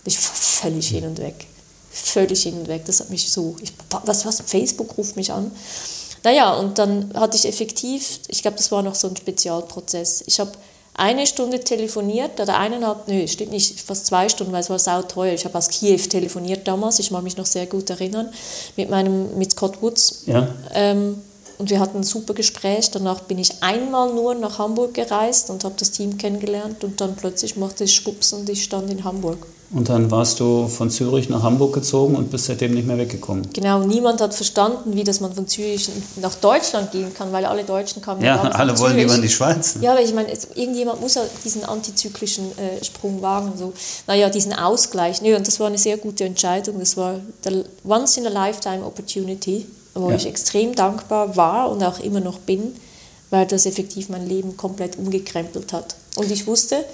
Ich war völlig hin und weg. Völlig hin und weg. Das hat mich so, ich, was, was, Facebook ruft mich an. Naja, und dann hatte ich effektiv, ich glaube, das war noch so ein Spezialprozess. Ich habe eine Stunde telefoniert oder eineinhalb, nö, stimmt nicht, fast zwei Stunden, weil es war sauteuer. Ich habe aus Kiew telefoniert damals, ich mag mich noch sehr gut erinnern, mit meinem, mit Scott Woods. Ja. Ähm, und wir hatten ein super Gespräch. Danach bin ich einmal nur nach Hamburg gereist und habe das Team kennengelernt und dann plötzlich machte es Schwupps und ich stand in Hamburg. Und dann warst du von Zürich nach Hamburg gezogen und bist seitdem nicht mehr weggekommen. Genau, niemand hat verstanden, wie das man von Zürich nach Deutschland gehen kann, weil alle Deutschen kamen Ja, alle wollen lieber in die Schweiz. Ne? Ja, aber ich meine, irgendjemand muss ja diesen antizyklischen äh, Sprung wagen. So. Naja, diesen Ausgleich. Nö, und das war eine sehr gute Entscheidung. Das war der Once-in-a-Lifetime-Opportunity, wo ja. ich extrem dankbar war und auch immer noch bin, weil das effektiv mein Leben komplett umgekrempelt hat. Und ich wusste,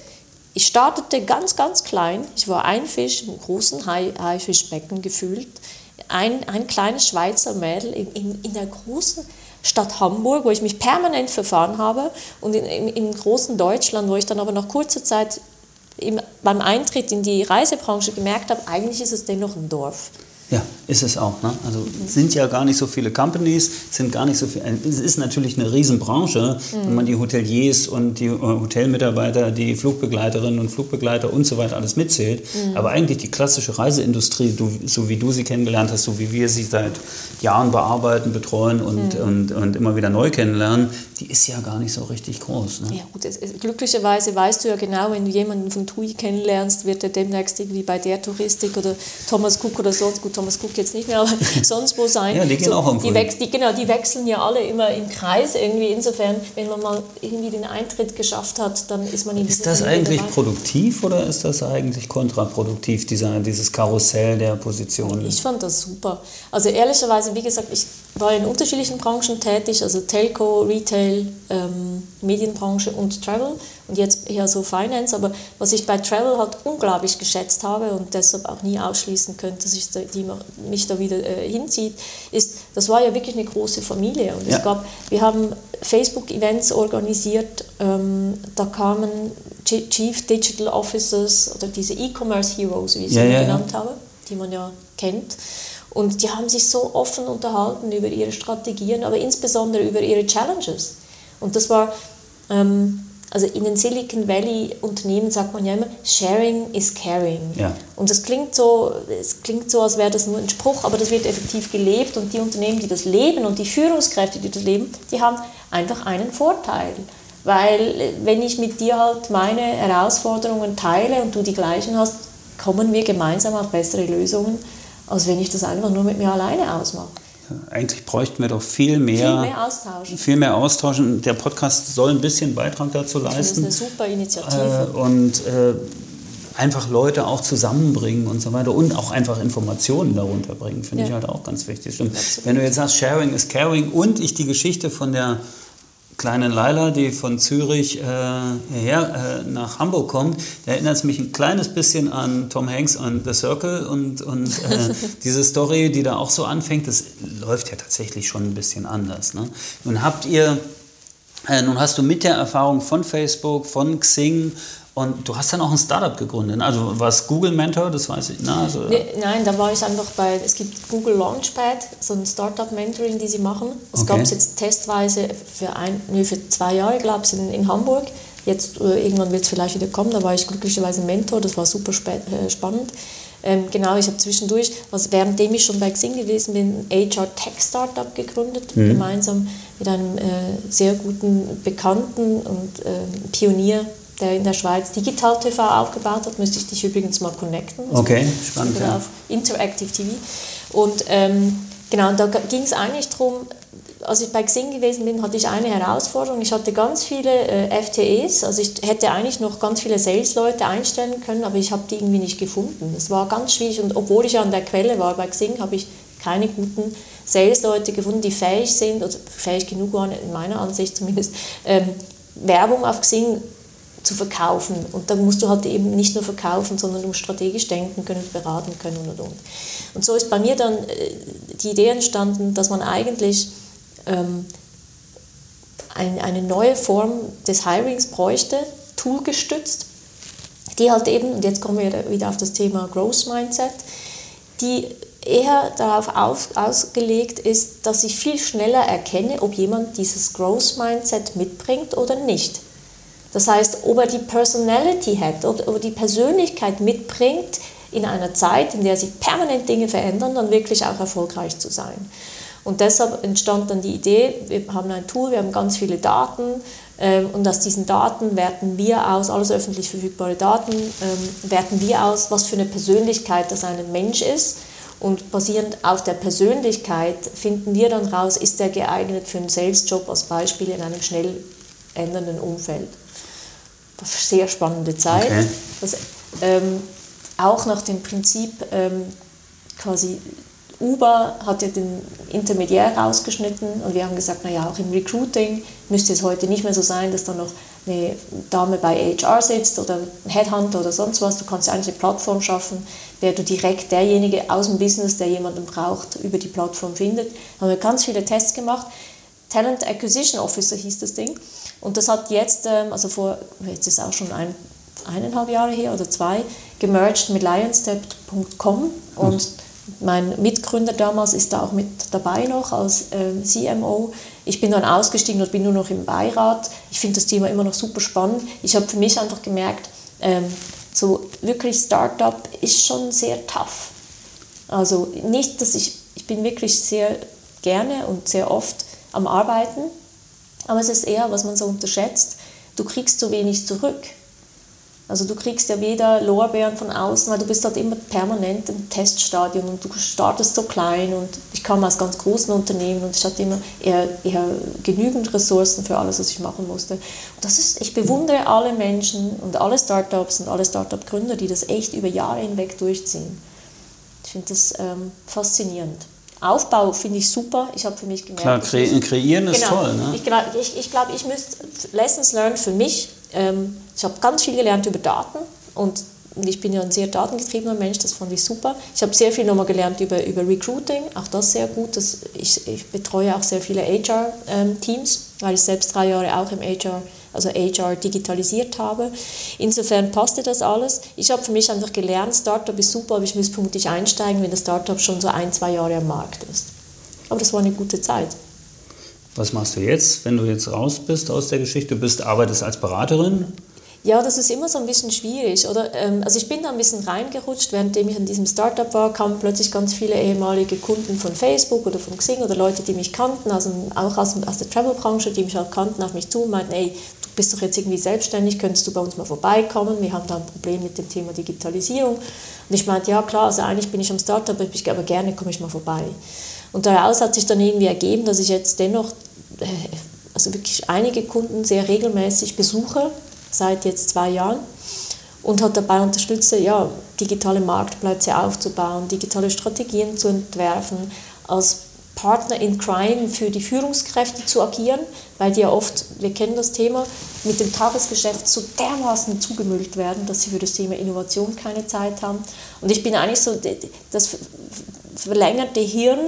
ich startete ganz, ganz klein. Ich war ein Fisch im großen Haifischbecken gefühlt. Ein, ein kleines Schweizer Mädel in, in, in der großen Stadt Hamburg, wo ich mich permanent verfahren habe. Und in, im, im großen Deutschland, wo ich dann aber nach kurzer Zeit im, beim Eintritt in die Reisebranche gemerkt habe, eigentlich ist es dennoch ein Dorf. Ja, ist es auch. Ne? Also sind ja gar nicht so viele Companies, sind gar nicht so viel. Es ist natürlich eine Riesenbranche, mhm. wenn man die Hoteliers und die äh, Hotelmitarbeiter, die Flugbegleiterinnen und Flugbegleiter und so weiter alles mitzählt. Mhm. Aber eigentlich die klassische Reiseindustrie, du, so wie du sie kennengelernt hast, so wie wir sie seit Jahren bearbeiten, betreuen und, mhm. und, und immer wieder neu kennenlernen, die ist ja gar nicht so richtig groß. Ne? Ja, gut, es, es, glücklicherweise weißt du ja genau, wenn du jemanden von TUI kennenlernst, wird er demnächst irgendwie bei der Touristik oder Thomas Cook oder sonst gut Thomas Cook jetzt nicht mehr, aber sonst wo sein. ja, die gehen so, auch am die, die, Genau, die wechseln ja alle immer im Kreis irgendwie. Insofern, wenn man mal irgendwie den Eintritt geschafft hat, dann ist man in Ist das eigentlich dabei. produktiv oder ist das eigentlich kontraproduktiv, dieser, dieses Karussell der Positionen? Ich fand das super. Also ehrlicherweise, wie gesagt, ich war in unterschiedlichen Branchen tätig, also Telco, Retail, ähm, Medienbranche und Travel und jetzt eher so Finance. Aber was ich bei Travel halt unglaublich geschätzt habe und deshalb auch nie ausschließen könnte, dass ich da, die mich da wieder äh, hinzieht, ist, das war ja wirklich eine große Familie. Und ja. es gab, wir haben Facebook-Events organisiert, ähm, da kamen Chief Digital Officers oder diese E-Commerce Heroes, wie ich sie ja, genannt habe, die man ja kennt. Und die haben sich so offen unterhalten über ihre Strategien, aber insbesondere über ihre Challenges. Und das war, ähm, also in den Silicon Valley Unternehmen sagt man ja immer, Sharing is caring. Ja. Und das klingt so, es klingt so, als wäre das nur ein Spruch, aber das wird effektiv gelebt und die Unternehmen, die das leben und die Führungskräfte, die das leben, die haben einfach einen Vorteil. Weil wenn ich mit dir halt meine Herausforderungen teile und du die gleichen hast, kommen wir gemeinsam auf bessere Lösungen als wenn ich das einfach nur mit mir alleine ausmache. Eigentlich bräuchten wir doch viel mehr, viel mehr austauschen. Viel mehr austauschen. Der Podcast soll ein bisschen Beitrag dazu leisten. Das ist eine super Initiative. Äh, und äh, einfach Leute auch zusammenbringen und so weiter und auch einfach Informationen darunter bringen, finde ja. ich halt auch ganz wichtig. Stimmt. Wenn du jetzt sagst, Sharing is Caring und ich die Geschichte von der kleinen Laila, die von Zürich äh, hierher äh, nach Hamburg kommt, da erinnert es mich ein kleines bisschen an Tom Hanks und The Circle und, und äh, diese Story, die da auch so anfängt, das läuft ja tatsächlich schon ein bisschen anders. Ne? Nun habt ihr, äh, nun hast du mit der Erfahrung von Facebook, von Xing Und du hast dann auch ein Startup gegründet. Also war es Google Mentor, das weiß ich. Na, also, nee, nein, da war ich einfach bei, es gibt Google Launchpad, so ein Startup-Mentoring, die sie machen. Das okay. gab es jetzt testweise für, ein, nee, für zwei Jahre, glaube ich, in, in Hamburg. Jetzt äh, irgendwann wird es vielleicht wieder kommen, da war ich glücklicherweise Mentor, das war super äh, spannend. Ähm, genau, ich habe zwischendurch, also währenddem ich schon bei Xing gewesen bin, ein HR Tech Startup gegründet, mhm. gemeinsam mit einem äh, sehr guten Bekannten und äh, Pionier, der in der Schweiz Digital TV aufgebaut hat. Müsste ich dich übrigens mal connecten. Okay, spannend. Ja. Auf Interactive TV. Und ähm, genau, und da ging es eigentlich darum, als ich bei Xing gewesen bin, hatte ich eine Herausforderung. Ich hatte ganz viele äh, FTEs, also ich hätte eigentlich noch ganz viele Sales-Leute einstellen können, aber ich habe die irgendwie nicht gefunden. Das war ganz schwierig und obwohl ich an der Quelle war bei Xing, habe ich keine guten Sales-Leute gefunden, die fähig sind, oder fähig genug waren, in meiner Ansicht zumindest, ähm, Werbung auf Xing zu verkaufen. Und da musst du halt eben nicht nur verkaufen, sondern du musst strategisch denken können, beraten können und und und. Und so ist bei mir dann äh, die Idee entstanden, dass man eigentlich ähm, ein, eine neue Form des Hirings bräuchte, toolgestützt, die halt eben, und jetzt kommen wir wieder auf das Thema Growth Mindset, die eher darauf auf, ausgelegt ist, dass ich viel schneller erkenne, ob jemand dieses Growth Mindset mitbringt oder nicht. Das heißt, ob er die Personality hat, ob er die Persönlichkeit mitbringt, in einer Zeit, in der sich permanent Dinge verändern, dann wirklich auch erfolgreich zu sein. Und deshalb entstand dann die Idee, wir haben ein Tool, wir haben ganz viele Daten ähm, und aus diesen Daten werten wir aus, alles öffentlich verfügbare Daten, ähm, werten wir aus, was für eine Persönlichkeit das ein Mensch ist. Und basierend auf der Persönlichkeit finden wir dann raus, ist der geeignet für einen Sales-Job als Beispiel in einem schnell ändernden Umfeld. Sehr spannende Zeit. Okay. Das, ähm, auch nach dem Prinzip ähm, quasi Uber hat ja den Intermediär rausgeschnitten und wir haben gesagt, naja, auch im Recruiting müsste es heute nicht mehr so sein, dass da noch eine Dame bei HR sitzt oder ein Headhunter oder sonst was. Du kannst ja eigentlich eine Plattform schaffen, der du direkt derjenige aus dem Business, der jemanden braucht, über die Plattform findet. Da haben wir ganz viele Tests gemacht. Talent Acquisition Officer hieß das Ding. Und das hat jetzt, ähm, also vor, jetzt ist auch schon ein, eineinhalb Jahre her oder zwei, gemerged mit lionstep.com und mein Mitgründer damals ist da auch mit dabei noch als äh, CMO. Ich bin dann ausgestiegen und bin nur noch im Beirat. Ich finde das Thema immer noch super spannend. Ich habe für mich einfach gemerkt, ähm, so wirklich Startup ist schon sehr tough. Also nicht, dass ich, ich bin wirklich sehr gerne und sehr oft am Arbeiten, aber es ist eher, was man so unterschätzt, du kriegst so wenig zurück. Also du kriegst ja weder Lorbeeren von außen, weil du bist halt immer permanent im Teststadium und du startest so klein und ich kam aus ganz großen Unternehmen und ich hatte immer eher, eher genügend Ressourcen für alles, was ich machen musste. Und das ist, ich bewundere alle Menschen und alle Startups und alle Startup-Gründer, die das echt über Jahre hinweg durchziehen. Ich finde das ähm, faszinierend. Aufbau finde ich super. Ich habe für mich gemerkt. Klar, kre kreieren ist genau, toll. Ne? Ich glaube, ich, ich, glaub, ich müsste Lessons learned für mich ähm, ich habe ganz viel gelernt über Daten und ich bin ja ein sehr datengetriebener Mensch, das fand ich super. Ich habe sehr viel nochmal gelernt über, über Recruiting, auch das sehr gut. Das, ich, ich betreue auch sehr viele HR-Teams, ähm, weil ich selbst drei Jahre auch im HR, also HR digitalisiert habe. Insofern passte das alles. Ich habe für mich einfach gelernt, Startup ist super, aber ich muss vermutlich einsteigen, wenn das Startup schon so ein, zwei Jahre am Markt ist. Aber das war eine gute Zeit. Was machst du jetzt, wenn du jetzt raus bist aus der Geschichte? Du bist, arbeitest als Beraterin? Ja, das ist immer so ein bisschen schwierig, oder? Ähm, also ich bin da ein bisschen reingerutscht, währenddem ich in diesem Startup war, kamen plötzlich ganz viele ehemalige Kunden von Facebook oder von Xing oder Leute, die mich kannten, also auch aus, aus der Travel-Branche, die mich auch kannten, auf mich zu und meinten, ey, du bist doch jetzt irgendwie selbstständig, könntest du bei uns mal vorbeikommen? Wir haben da ein Problem mit dem Thema Digitalisierung. Und ich meinte, ja klar, also eigentlich bin ich am Startup, aber gerne komme ich mal vorbei. Und daraus hat sich dann irgendwie ergeben, dass ich jetzt dennoch äh, also wirklich einige Kunden sehr regelmäßig besuche, seit jetzt zwei Jahren und hat dabei unterstützt, ja, digitale Marktplätze aufzubauen, digitale Strategien zu entwerfen, als Partner in Crime für die Führungskräfte zu agieren, weil die ja oft, wir kennen das Thema, mit dem Tagesgeschäft so dermaßen zugemüllt werden, dass sie für das Thema Innovation keine Zeit haben. Und ich bin eigentlich so das verlängerte Hirn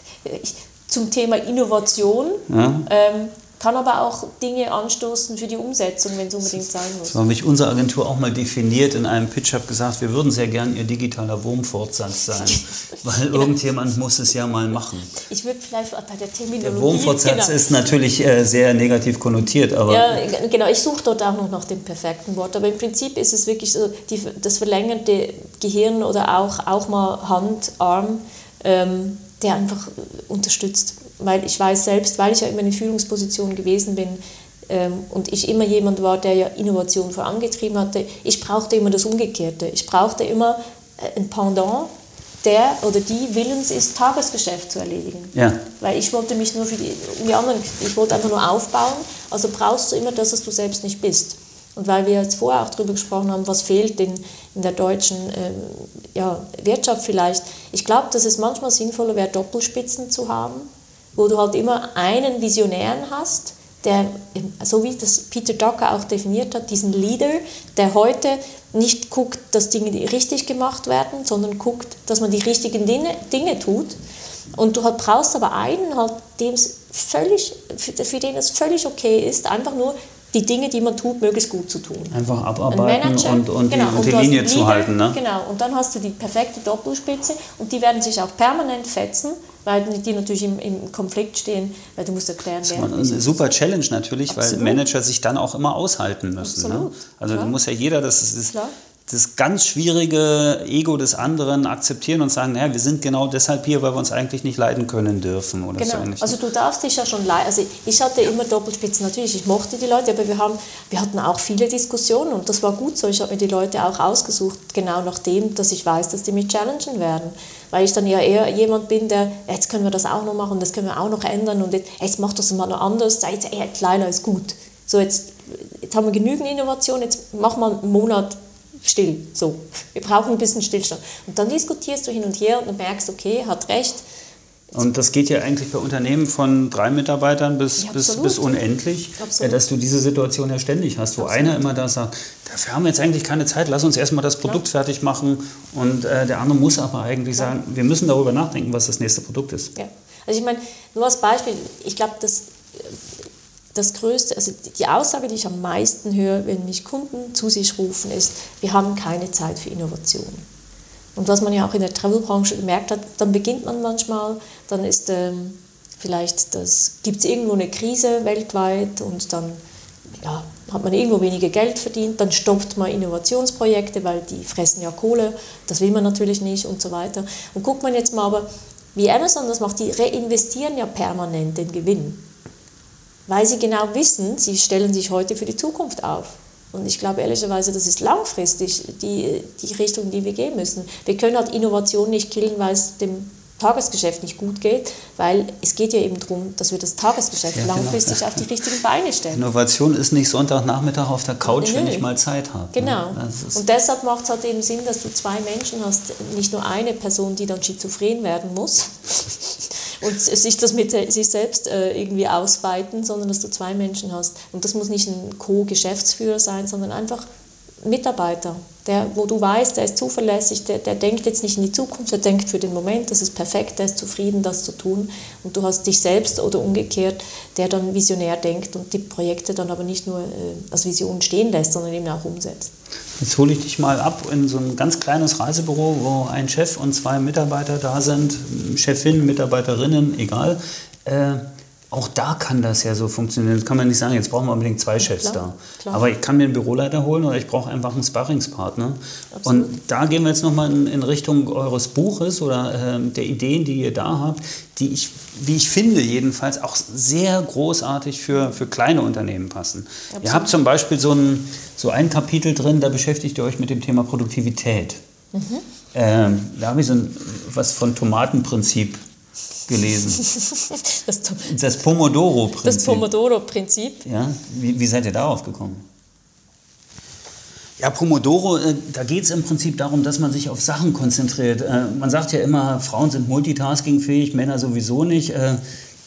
zum Thema Innovation, ja. ähm, kann aber auch Dinge anstoßen für die Umsetzung, wenn es unbedingt sein muss. So habe ich unsere Agentur auch mal definiert in einem Pitch, habe gesagt, wir würden sehr gern Ihr digitaler Wurmfortsatz sein, weil genau. irgendjemand muss es ja mal machen. Ich würde vielleicht bei der Terminologie... Der Wurmfortsatz genau. ist natürlich äh, sehr negativ konnotiert, aber... Ja, genau, ich suche dort auch noch nach dem perfekten Wort, aber im Prinzip ist es wirklich so, die, das verlängerte Gehirn oder auch, auch mal Hand, Arm, ähm, der einfach unterstützt weil ich weiß selbst, weil ich ja immer in Führungsposition gewesen bin ähm, und ich immer jemand war, der ja Innovation vorangetrieben hatte, ich brauchte immer das Umgekehrte. Ich brauchte immer äh, ein Pendant, der oder die willens ist, Tagesgeschäft zu erledigen. Ja. Weil ich wollte mich nur für die, um die anderen, ich wollte einfach nur aufbauen, also brauchst du immer das, was du selbst nicht bist. Und weil wir jetzt vorher auch darüber gesprochen haben, was fehlt in, in der deutschen ähm, ja, Wirtschaft vielleicht, ich glaube, dass es manchmal sinnvoller wäre, Doppelspitzen zu haben, wo du halt immer einen Visionären hast, der, so wie das Peter Drucker auch definiert hat, diesen Leader, der heute nicht guckt, dass Dinge richtig gemacht werden, sondern guckt, dass man die richtigen Dinge, Dinge tut. Und du halt brauchst aber einen, halt, dem völlig, für, für den es völlig okay ist, einfach nur die Dinge, die man tut, möglichst gut zu tun. Einfach abarbeiten und, und, genau. die, und die Linie zu halten. Ne? Genau, und dann hast du die perfekte Doppelspitze und die werden sich auch permanent fetzen weil die natürlich im, im Konflikt stehen, weil du musst erklären, wer Das ist eine super Challenge natürlich, Absolut. weil Manager sich dann auch immer aushalten müssen. Ne? Also Klar. muss ja jeder, das ist, Klar das ganz schwierige Ego des anderen akzeptieren und sagen, naja, wir sind genau deshalb hier, weil wir uns eigentlich nicht leiden können dürfen. Oder genau. so also du darfst dich ja schon leiden. Also ich hatte immer Doppelspitzen, natürlich, ich mochte die Leute, aber wir, haben, wir hatten auch viele Diskussionen und das war gut so. Ich habe mir die Leute auch ausgesucht, genau nach dem, dass ich weiß, dass die mich challengen werden. Weil ich dann ja eher jemand bin, der, jetzt können wir das auch noch machen, das können wir auch noch ändern und jetzt, jetzt mach das mal noch anders, jetzt, jetzt Leila ist gut. So, jetzt, jetzt haben wir genügend Innovation, jetzt mach mal einen Monat still. So, wir brauchen ein bisschen Stillstand. Und dann diskutierst du hin und her und merkst, okay, hat recht. Und das geht ja eigentlich bei Unternehmen von drei Mitarbeitern bis, ja, bis, bis unendlich, absolut. dass du diese Situation ja ständig hast, wo absolut. einer immer da sagt, dafür haben wir jetzt eigentlich keine Zeit, lass uns erstmal das Produkt ja. fertig machen. Und äh, der andere muss aber eigentlich ja. sagen, wir müssen darüber nachdenken, was das nächste Produkt ist. Ja. Also ich meine, nur als Beispiel, ich glaube, das das Größte, also die Aussage, die ich am meisten höre, wenn mich Kunden zu sich rufen, ist, wir haben keine Zeit für Innovation. Und was man ja auch in der Travelbranche gemerkt hat, dann beginnt man manchmal, dann ist ähm, vielleicht, gibt es irgendwo eine Krise weltweit und dann ja, hat man irgendwo weniger Geld verdient, dann stoppt man Innovationsprojekte, weil die fressen ja Kohle, das will man natürlich nicht und so weiter. Und guckt man jetzt mal aber, wie Amazon das macht, die reinvestieren ja permanent den Gewinn weil sie genau wissen, sie stellen sich heute für die Zukunft auf. Und ich glaube ehrlicherweise, das ist langfristig die, die Richtung, die wir gehen müssen. Wir können halt Innovation nicht killen, weil es dem Tagesgeschäft nicht gut geht, weil es geht ja eben darum, dass wir das Tagesgeschäft ja, genau. langfristig genau. auf die richtigen Beine stellen. Innovation ist nicht Sonntagnachmittag auf der Couch, Nö. wenn ich mal Zeit habe. Ne? Genau. Ne? Und deshalb macht es halt eben Sinn, dass du zwei Menschen hast, nicht nur eine Person, die dann schizophren werden muss und sich das mit sich selbst äh, irgendwie ausweiten, sondern dass du zwei Menschen hast. Und das muss nicht ein Co-Geschäftsführer sein, sondern einfach Mitarbeiter, der, wo du weißt, der ist zuverlässig, der, der denkt jetzt nicht in die Zukunft, der denkt für den Moment, das ist perfekt, der ist zufrieden, das zu tun. Und du hast dich selbst oder umgekehrt, der dann visionär denkt und die Projekte dann aber nicht nur äh, als Vision stehen lässt, sondern eben auch umsetzt. Jetzt hole ich dich mal ab in so ein ganz kleines Reisebüro, wo ein Chef und zwei Mitarbeiter da sind, Chefin, Mitarbeiterinnen, egal. Äh, auch da kann das ja so funktionieren. Das kann man nicht sagen, jetzt brauchen wir unbedingt zwei Chefs klar, da. Klar. Aber ich kann mir einen Büroleiter holen oder ich brauche einfach einen Sparringspartner. Absolut. Und da gehen wir jetzt nochmal in, in Richtung eures Buches oder äh, der Ideen, die ihr da habt, die ich, wie ich finde jedenfalls, auch sehr großartig für, für kleine Unternehmen passen. Absolut. Ihr habt zum Beispiel so ein, so ein Kapitel drin, da beschäftigt ihr euch mit dem Thema Produktivität. Mhm. Ähm, da habe ich so ein, was von Tomatenprinzip gelesen. Das, das Pomodoro-Prinzip. Das Pomodoro-Prinzip. Ja, wie, wie seid ihr darauf gekommen? Ja, Pomodoro, äh, da geht es im Prinzip darum, dass man sich auf Sachen konzentriert. Äh, man sagt ja immer, Frauen sind multitaskingfähig, Männer sowieso nicht. Äh,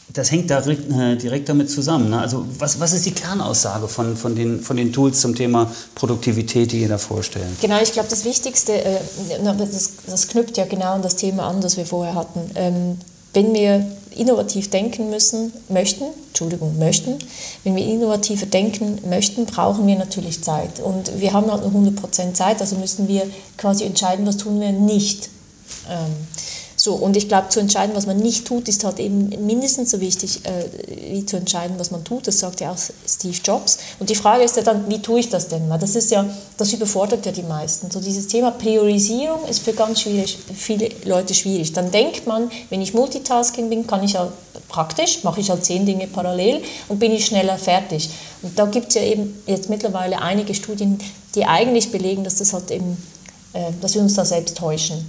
das hängt direkt, direkt damit zusammen. Ne? Also was, was ist die Kernaussage von, von, den, von den Tools zum Thema Produktivität, die ihr da vorstellt? Genau, ich glaube, das Wichtigste, das, das knüpft ja genau an das Thema an, das wir vorher hatten. Wenn wir innovativ denken müssen, möchten, Entschuldigung, möchten, wenn wir innovativer denken möchten, brauchen wir natürlich Zeit. Und wir haben halt nur 100% Zeit, also müssen wir quasi entscheiden, was tun wir nicht. Ähm, so, und ich glaube, zu entscheiden, was man nicht tut, ist halt eben mindestens so wichtig, äh, wie zu entscheiden, was man tut. Das sagt ja auch Steve Jobs. Und die Frage ist ja dann, wie tue ich das denn? Weil das ist ja, das überfordert ja die meisten. So dieses Thema Priorisierung ist für ganz schwierig, viele Leute schwierig. Dann denkt man, wenn ich Multitasking bin, kann ich ja praktisch, mache ich halt zehn Dinge parallel und bin ich schneller fertig. Und da gibt es ja eben jetzt mittlerweile einige Studien, die eigentlich belegen, dass das halt eben, äh, dass wir uns da selbst täuschen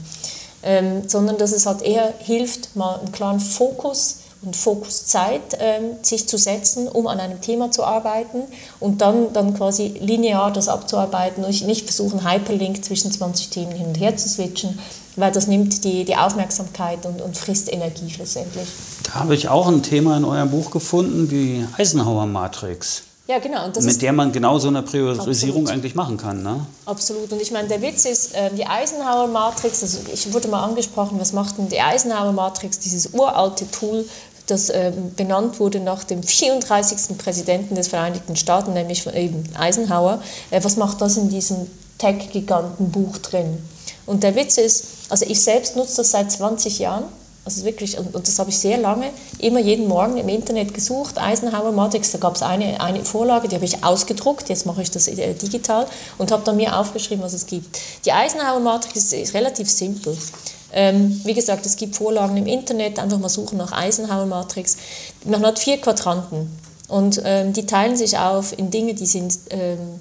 ähm, sondern dass es halt eher hilft, mal einen klaren Fokus und Fokuszeit ähm, sich zu setzen, um an einem Thema zu arbeiten und dann, dann quasi linear das abzuarbeiten und nicht versuchen, Hyperlink zwischen 20 Themen hin und her zu switchen, weil das nimmt die, die Aufmerksamkeit und, und frisst Energie schlussendlich. Da habe ich auch ein Thema in eurem Buch gefunden, die Eisenhower-Matrix. Ja, genau. mit der man genau so eine Priorisierung Absolut. eigentlich machen kann. Ne? Absolut. Und ich meine, der Witz ist, äh, die Eisenhower-Matrix, also ich wurde mal angesprochen, was macht denn die Eisenhower-Matrix, dieses uralte Tool, das äh, benannt wurde nach dem 34. Präsidenten des Vereinigten Staaten, nämlich eben Eisenhower. Äh, was macht das in diesem Tech-Giganten-Buch drin? Und der Witz ist, also ich selbst nutze das seit 20 Jahren also wirklich, und, und das habe ich sehr lange, immer jeden Morgen im Internet gesucht, Eisenhower Matrix, da gab es eine, eine Vorlage, die habe ich ausgedruckt, jetzt mache ich das äh, digital und habe dann mir aufgeschrieben, was es gibt. Die Eisenhower Matrix ist, ist relativ simpel. Ähm, wie gesagt, es gibt Vorlagen im Internet, einfach mal suchen nach Eisenhower Matrix. Man hat vier Quadranten und ähm, die teilen sich auf in Dinge, die sind ähm,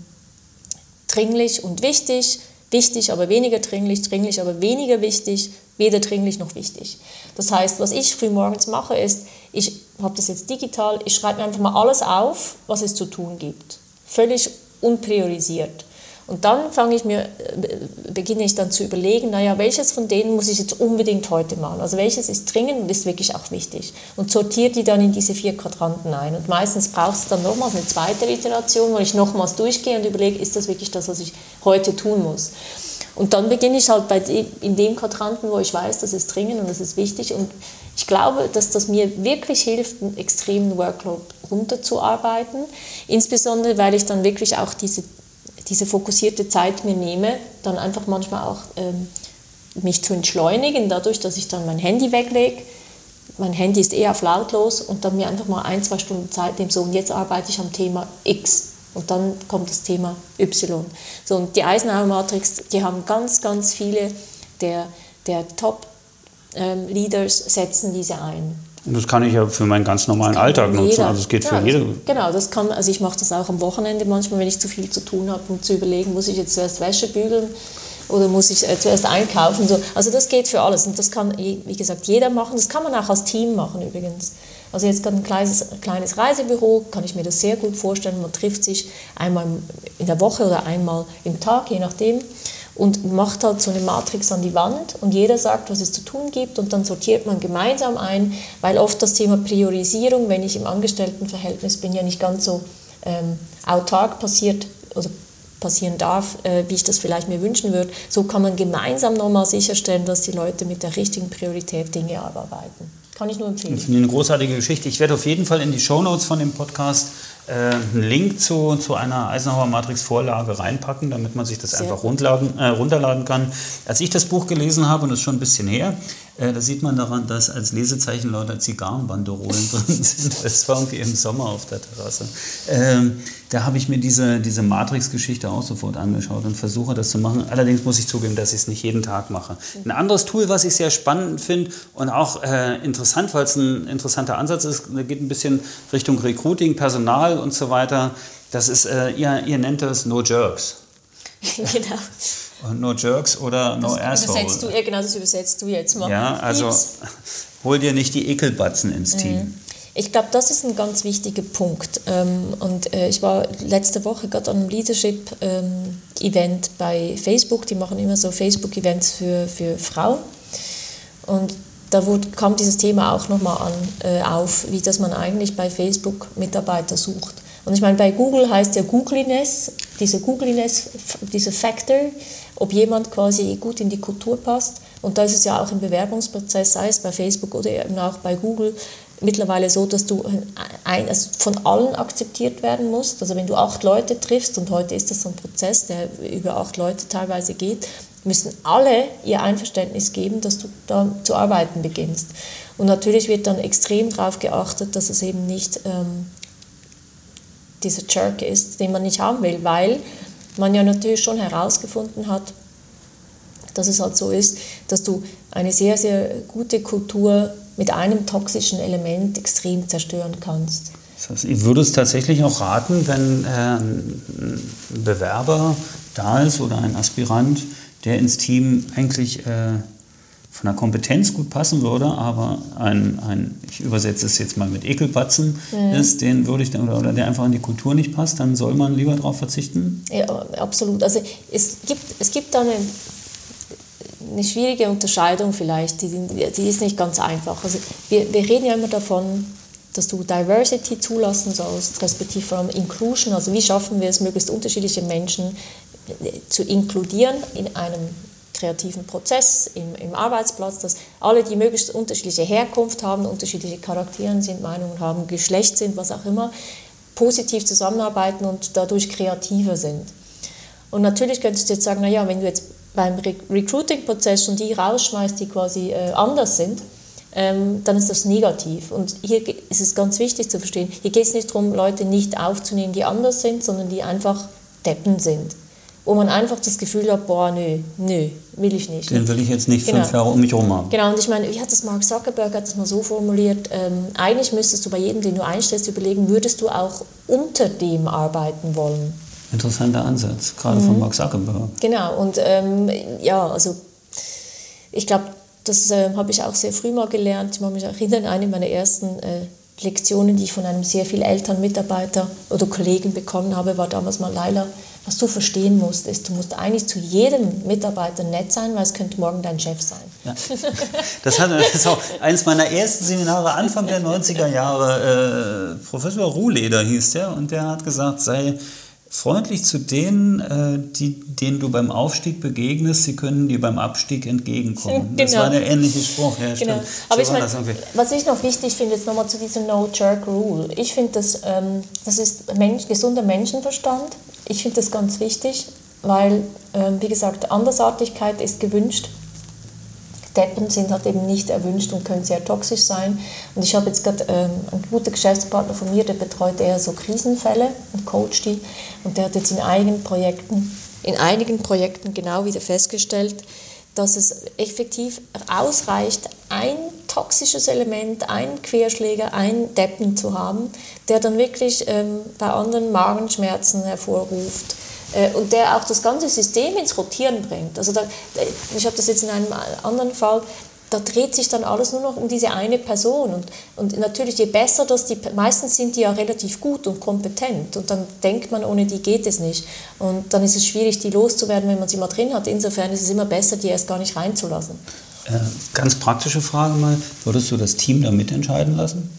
dringlich und wichtig, wichtig, aber weniger dringlich, dringlich, aber weniger wichtig, weder dringlich noch wichtig. Das heißt, was ich früh morgens mache, ist, ich habe das jetzt digital, ich schreibe mir einfach mal alles auf, was es zu tun gibt. Völlig unpriorisiert. Und dann fange ich mir, äh, beginne ich dann zu überlegen, naja, welches von denen muss ich jetzt unbedingt heute machen? Also welches ist dringend und ist wirklich auch wichtig? Und sortiere die dann in diese vier Quadranten ein. Und meistens braucht es dann nochmals eine zweite Iteration, wo ich nochmals durchgehe und überlege, ist das wirklich das, was ich heute tun muss? Und dann beginne ich halt bei dem, in dem Quadranten, wo ich weiß, das ist dringend und das ist wichtig. Und ich glaube, dass das mir wirklich hilft, einen extremen Workload runterzuarbeiten. Insbesondere, weil ich dann wirklich auch diese, diese fokussierte Zeit mir nehme, dann einfach manchmal auch ähm, mich zu entschleunigen, dadurch, dass ich dann mein Handy weglege. Mein Handy ist eher auf lautlos und dann mir einfach mal ein, zwei Stunden Zeit nehme, so und jetzt arbeite ich am Thema X und dann kommt das Thema Y. So, und die Eisenhower-Matrix, die haben ganz, ganz viele der, der Top-Leaders ähm, setzen diese ein. Und das kann ich ja für meinen ganz normalen Alltag nutzen. Jeder. Also es geht ja, für jede. Genau, das kann, also ich mache das auch am Wochenende manchmal, wenn ich zu viel zu tun habe, um zu überlegen, muss ich jetzt zuerst Wäsche bügeln oder muss ich äh, zuerst einkaufen. So. Also das geht für alles und das kann, wie gesagt, jeder machen. Das kann man auch als Team machen übrigens. Also jetzt gerade ein kleines, kleines Reisebüro, kann ich mir das sehr gut vorstellen. Man trifft sich einmal in der Woche oder einmal im Tag, je nachdem, und macht halt so eine Matrix an die Wand und jeder sagt, was es zu tun gibt und dann sortiert man gemeinsam ein, weil oft das Thema Priorisierung, wenn ich im Angestelltenverhältnis bin, ja nicht ganz so ähm, autark passiert oder passieren darf, äh, wie ich das vielleicht mir wünschen würde. So kann man gemeinsam nochmal sicherstellen, dass die Leute mit der richtigen Priorität Dinge abarbeiten. Kann ich nur empfehlen. Ich finde eine großartige Geschichte. Ich werde auf jeden Fall in die Shownotes von dem Podcast äh, einen Link zu, zu einer Eisenhower Matrix Vorlage reinpacken, damit man sich das Sehr einfach runterladen, äh, runterladen kann. Als ich das Buch gelesen habe, und das ist schon ein bisschen her, äh, da sieht man daran, dass als Lesezeichen lauter Zigarrenbanderolen drin sind. Das war irgendwie im Sommer auf der Terrasse. Ähm, da habe ich mir diese, diese Matrix-Geschichte auch sofort angeschaut und versuche das zu machen. Allerdings muss ich zugeben, dass ich es nicht jeden Tag mache. Ein anderes Tool, was ich sehr spannend finde und auch äh, interessant, weil es ein interessanter Ansatz ist, geht ein bisschen Richtung Recruiting, Personal und so weiter. Das ist, äh, ihr, ihr nennt das No Jerks. genau. No Jerks oder No das Asshole. Übersetzt du, ja, genau, das übersetzt du jetzt mal. Ja, also hol dir nicht die Ekelbatzen ins Team. Mhm. Ich glaube, das ist ein ganz wichtiger Punkt. Ähm, und äh, ich war letzte Woche gerade an einem Leadership-Event ähm, bei Facebook. Die machen immer so Facebook-Events für, für Frauen. Und da wurde, kam dieses Thema auch nochmal an, äh, auf, wie das man eigentlich bei Facebook Mitarbeiter sucht. Und ich meine, bei Google heißt ja Googliness, diese Googliness, dieser Factor, ob jemand quasi gut in die Kultur passt. Und da ist es ja auch im Bewerbungsprozess, sei es bei Facebook oder eben auch bei Google, mittlerweile so, dass du ein, also von allen akzeptiert werden musst. Also wenn du acht Leute triffst, und heute ist das so ein Prozess, der über acht Leute teilweise geht, müssen alle ihr Einverständnis geben, dass du da zu arbeiten beginnst. Und natürlich wird dann extrem darauf geachtet, dass es eben nicht ähm, dieser Jerk ist, den man nicht haben will, weil man ja natürlich schon herausgefunden hat, dass es halt so ist, dass du eine sehr, sehr gute Kultur mit einem toxischen Element extrem zerstören kannst. Das heißt, ich würde es tatsächlich auch raten, wenn äh, ein Bewerber da ist oder ein Aspirant, der ins Team eigentlich äh, von der Kompetenz gut passen würde, aber ein, ein ich übersetze es jetzt mal mit Ekelpatzen mhm. ist, den würde ich dann, oder, oder der einfach in die Kultur nicht passt, dann soll man lieber darauf verzichten? Ja, absolut. Also es gibt, es gibt da eine, eine schwierige Unterscheidung vielleicht, die, die ist nicht ganz einfach. Also wir, wir reden ja immer davon, dass du Diversity zulassen sollst, respektive allem Inclusion, also wie schaffen wir es, möglichst unterschiedliche Menschen zu inkludieren in einem kreativen Prozess im, im Arbeitsplatz, dass alle, die möglichst unterschiedliche Herkunft haben, unterschiedliche Charaktere sind, Meinungen haben, Geschlecht sind, was auch immer, positiv zusammenarbeiten und dadurch kreativer sind. Und natürlich könntest du jetzt sagen, naja, wenn du jetzt beim Re Recruiting-Prozess schon die rausschmeißt, die quasi äh, anders sind, ähm, dann ist das negativ. Und hier ist es ganz wichtig zu verstehen, hier geht es nicht darum, Leute nicht aufzunehmen, die anders sind, sondern die einfach Deppen sind wo man einfach das Gefühl hat, boah, nö, nö, will ich nicht. Den will ich jetzt nicht genau. fünf Jahre um mich herum haben. Genau, und ich meine, wie hat das Mark Zuckerberg hat das mal so formuliert, ähm, eigentlich müsstest du bei jedem, den du einstellst, überlegen, würdest du auch unter dem arbeiten wollen? Interessanter Ansatz, gerade mhm. von Mark Zuckerberg. Genau, und ähm, ja, also ich glaube, das äh, habe ich auch sehr früh mal gelernt. Ich muss mich erinnern, eine meiner ersten äh, Lektionen, die ich von einem sehr viel älteren Mitarbeiter oder Kollegen bekommen habe, war damals mal Leila was du verstehen musst, ist, du musst eigentlich zu jedem Mitarbeiter nett sein, weil es könnte morgen dein Chef sein. Ja. Das, hat, das auch eines meiner ersten Seminare Anfang der 90er Jahre. Äh, Professor Ruhleder hieß der und der hat gesagt, sei freundlich zu denen, äh, die, denen du beim Aufstieg begegnest, sie können dir beim Abstieg entgegenkommen. Genau. Das war der ähnliche Spruch. Ja, genau. Aber ich meine, was ich noch wichtig finde, jetzt nochmal zu diesem No-Jerk-Rule. Ich finde, das, ähm, das ist Mensch, gesunder Menschenverstand. Ich finde das ganz wichtig, weil, ähm, wie gesagt, Andersartigkeit ist gewünscht. Deppen sind halt eben nicht erwünscht und können sehr toxisch sein. Und ich habe jetzt gerade ähm, einen guten Geschäftspartner von mir, der betreut eher so Krisenfälle und coacht die. Und der hat jetzt in einigen Projekten, in einigen Projekten genau wieder festgestellt, dass es effektiv ausreicht, ein toxisches Element, einen Querschläger, einen Deppen zu haben, der dann wirklich ähm, bei anderen Magenschmerzen hervorruft und der auch das ganze System ins Rotieren bringt. Also da, ich habe das jetzt in einem anderen Fall, da dreht sich dann alles nur noch um diese eine Person. Und, und natürlich, je besser das die, meistens sind die ja relativ gut und kompetent. Und dann denkt man, ohne die geht es nicht. Und dann ist es schwierig, die loszuwerden, wenn man sie mal drin hat. Insofern ist es immer besser, die erst gar nicht reinzulassen. Äh, ganz praktische Frage mal, würdest du das Team da mitentscheiden lassen?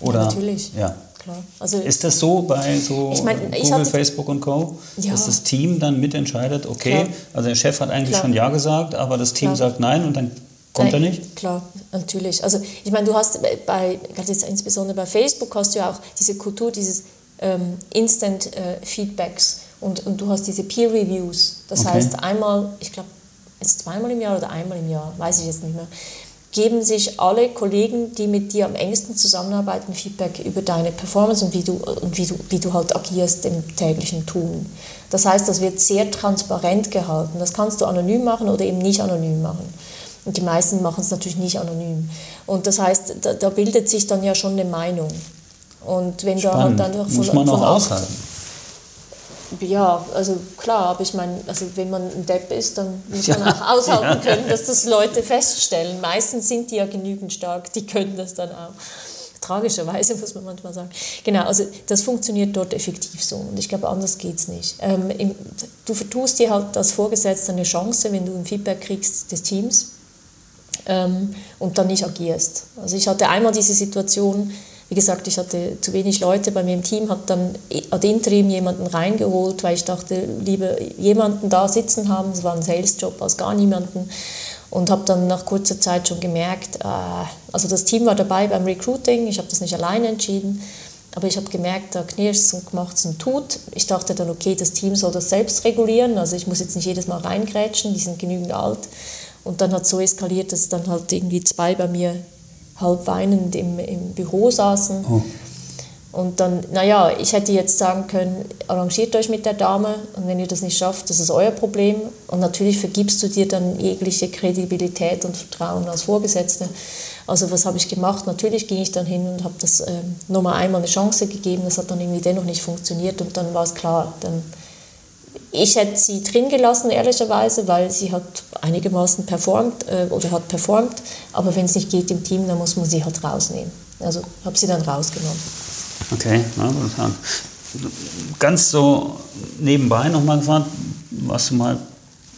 Oder? Ja, natürlich. Ja. Klar. Also ist das so bei so ich mein, Google, hatte, Facebook und Co., ja. dass das Team dann mitentscheidet, okay, Klar. also der Chef hat eigentlich Klar. schon Ja gesagt, aber das Team Klar. sagt Nein und dann Kommt er nicht? Klar, natürlich. Also ich meine, du hast bei, jetzt insbesondere bei Facebook hast du ja auch diese Kultur dieses ähm, Instant äh, Feedbacks und, und du hast diese Peer Reviews. Das okay. heißt, einmal, ich glaube, ist zweimal im Jahr oder einmal im Jahr, weiß ich jetzt nicht mehr, geben sich alle Kollegen, die mit dir am engsten zusammenarbeiten, Feedback über deine Performance und wie du, und wie du, wie du halt agierst im täglichen Tun. Das heißt, das wird sehr transparent gehalten. Das kannst du anonym machen oder eben nicht anonym machen. Und die meisten machen es natürlich nicht anonym. Und das heißt, da, da, bildet sich dann ja schon eine Meinung. Und wenn Spannend. du halt dann von, Muss man auch aushalten. Ja, also klar, aber ich meine, also wenn man ein Depp ist, dann muss man ja. auch aushalten können, dass das Leute feststellen. Meistens sind die ja genügend stark, die können das dann auch. Tragischerweise muss man manchmal sagen. Genau, also das funktioniert dort effektiv so und ich glaube, anders geht es nicht. Ähm, im, du vertust dir halt als Vorgesetzter eine Chance, wenn du ein Feedback kriegst des Teams ähm, und dann nicht agierst. Also ich hatte einmal diese Situation, wie gesagt, ich hatte zu wenig Leute bei mir im Team, habe dann ad interim jemanden reingeholt, weil ich dachte, lieber jemanden da sitzen haben, es war ein Sales-Job als gar niemanden. und habe dann nach kurzer Zeit schon gemerkt, äh, also das Team war dabei beim Recruiting, ich habe das nicht alleine entschieden, aber ich habe gemerkt, da knirscht und macht und tut. Ich dachte dann, okay, das Team soll das selbst regulieren, also ich muss jetzt nicht jedes Mal reingrätschen, die sind genügend alt. Und dann hat es so eskaliert, dass dann halt irgendwie zwei bei mir halb weinend im, im Büro saßen. Oh. Und dann, naja, ich hätte jetzt sagen können, arrangiert euch mit der Dame und wenn ihr das nicht schafft, das ist euer Problem. Und natürlich vergibst du dir dann jegliche Kredibilität und Vertrauen als Vorgesetzte. Also was habe ich gemacht? Natürlich ging ich dann hin und habe das ähm, nochmal einmal eine Chance gegeben. Das hat dann irgendwie dennoch nicht funktioniert und dann war es klar. Dann, ich hätte sie drin gelassen, ehrlicherweise, weil sie hat einigermaßen performt äh, oder hat performt. Aber wenn es nicht geht im Team, dann muss man sie halt rausnehmen. Also habe sie dann rausgenommen. Okay, na, ganz so nebenbei nochmal gefragt, warst du mal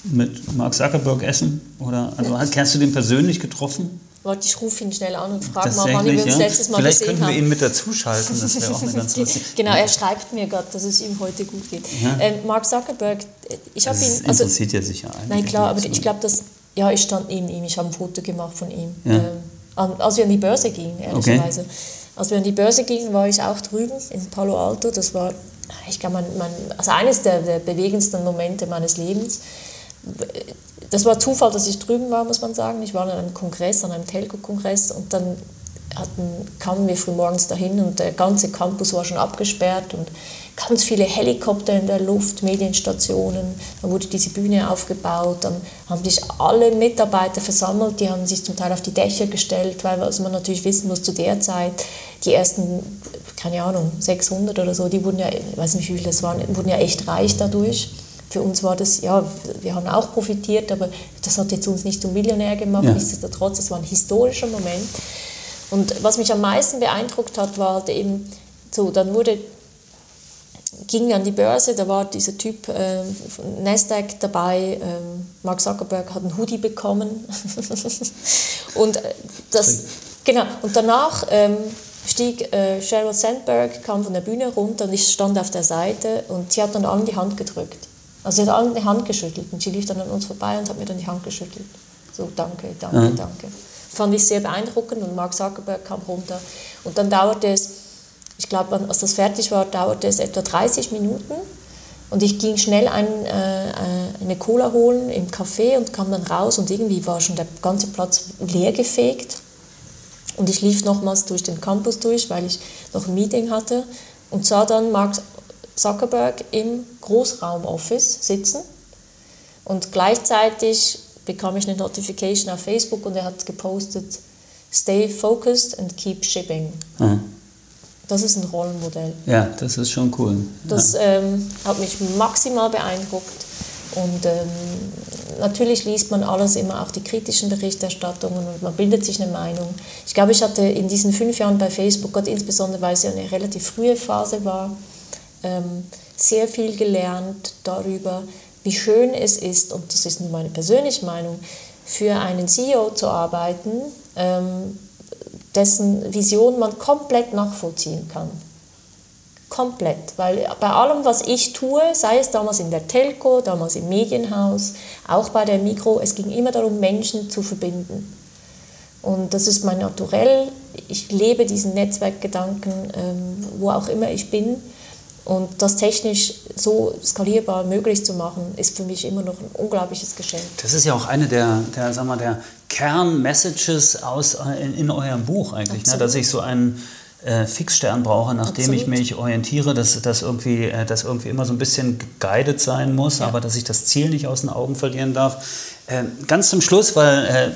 mit Mark Zuckerberg essen? Oder also, kennst du den persönlich getroffen? Warte, ich rufe ihn schnell an und frage mal, wann wir uns ja? letztes Mal Vielleicht gesehen haben. Vielleicht könnten wir ihn mit dazuschalten, das wäre auch eine ganz lustige Genau, er schreibt mir gerade, dass es ihm heute gut geht. Ja. Ähm, Mark Zuckerberg, ich habe ihn... Also, interessiert ja sicher einen. Nein, klar, aber ich glaube, dass... Ja, ich stand neben ihm, ich habe ein Foto gemacht von ihm. Ja. Ähm, als wir an die Börse gingen, ehrlicherweise. Okay. Als wir an die Börse gingen, war ich auch drüben in Palo Alto. Das war, ich glaube, mein, mein, also eines der, der bewegendsten Momente meines Lebens. Das war Zufall, dass ich drüben war, muss man sagen. Ich war an einem Kongress, an einem Telco-Kongress und dann hatten, kamen wir frühmorgens dahin und der ganze Campus war schon abgesperrt und ganz viele Helikopter in der Luft, Medienstationen. Dann wurde diese Bühne aufgebaut, dann haben sich alle Mitarbeiter versammelt, die haben sich zum Teil auf die Dächer gestellt, weil was man natürlich wissen muss, zu der Zeit, die ersten, keine Ahnung, 600 oder so, die wurden ja, ich weiß nicht wie viele das waren, wurden ja echt reich dadurch. Für uns war das, ja, wir haben auch profitiert, aber das hat jetzt uns nicht zum Millionär gemacht, ja. nichtsdestotrotz, es war ein historischer Moment. Und was mich am meisten beeindruckt hat, war halt eben so, dann wurde ging an die Börse, da war dieser Typ äh, von Nasdaq dabei, äh, Mark Zuckerberg hat einen Hoodie bekommen und äh, das genau und danach ähm, stieg äh, Sheryl Sandberg kam von der Bühne runter und ich stand auf der Seite und sie hat dann allen die Hand gedrückt. Also sie hat allen die Hand geschüttelt und sie lief dann an uns vorbei und hat mir dann die Hand geschüttelt. So danke, danke, mhm. danke. Fand ich sehr beeindruckend und Mark Zuckerberg kam runter und dann dauerte es ich glaube, als das fertig war, dauerte es etwa 30 Minuten. Und ich ging schnell ein, äh, äh, eine Cola holen im Café und kam dann raus und irgendwie war schon der ganze Platz leer gefegt. Und ich lief nochmals durch den Campus durch, weil ich noch ein Meeting hatte und sah dann Mark Zuckerberg im Großraumoffice sitzen. Und gleichzeitig bekam ich eine Notification auf Facebook und er hat gepostet, Stay focused and keep shipping. Mhm. Das ist ein Rollenmodell. Ja, das ist schon cool. Das ja. ähm, hat mich maximal beeindruckt. Und ähm, natürlich liest man alles immer, auch die kritischen Berichterstattungen und man bildet sich eine Meinung. Ich glaube, ich hatte in diesen fünf Jahren bei Facebook, Gott insbesondere weil es ja eine relativ frühe Phase war, ähm, sehr viel gelernt darüber, wie schön es ist, und das ist nur meine persönliche Meinung, für einen CEO zu arbeiten, ähm, dessen Vision man komplett nachvollziehen kann. Komplett, weil bei allem, was ich tue, sei es damals in der Telco, damals im Medienhaus, auch bei der Mikro, es ging immer darum, Menschen zu verbinden. Und das ist mein Naturell. Ich lebe diesen Netzwerkgedanken, ähm, wo auch immer ich bin. Und das technisch so skalierbar möglich zu machen, ist für mich immer noch ein unglaubliches Geschenk. Das ist ja auch eine der, der, sag mal, der Kernmessages aus, in, in eurem Buch eigentlich, ne? dass ich so einen äh, Fixstern brauche, nachdem Absolut. ich mich orientiere, dass das irgendwie, äh, dass irgendwie immer so ein bisschen guided sein muss, ja. aber dass ich das Ziel nicht aus den Augen verlieren darf. Äh, ganz zum Schluss, weil äh,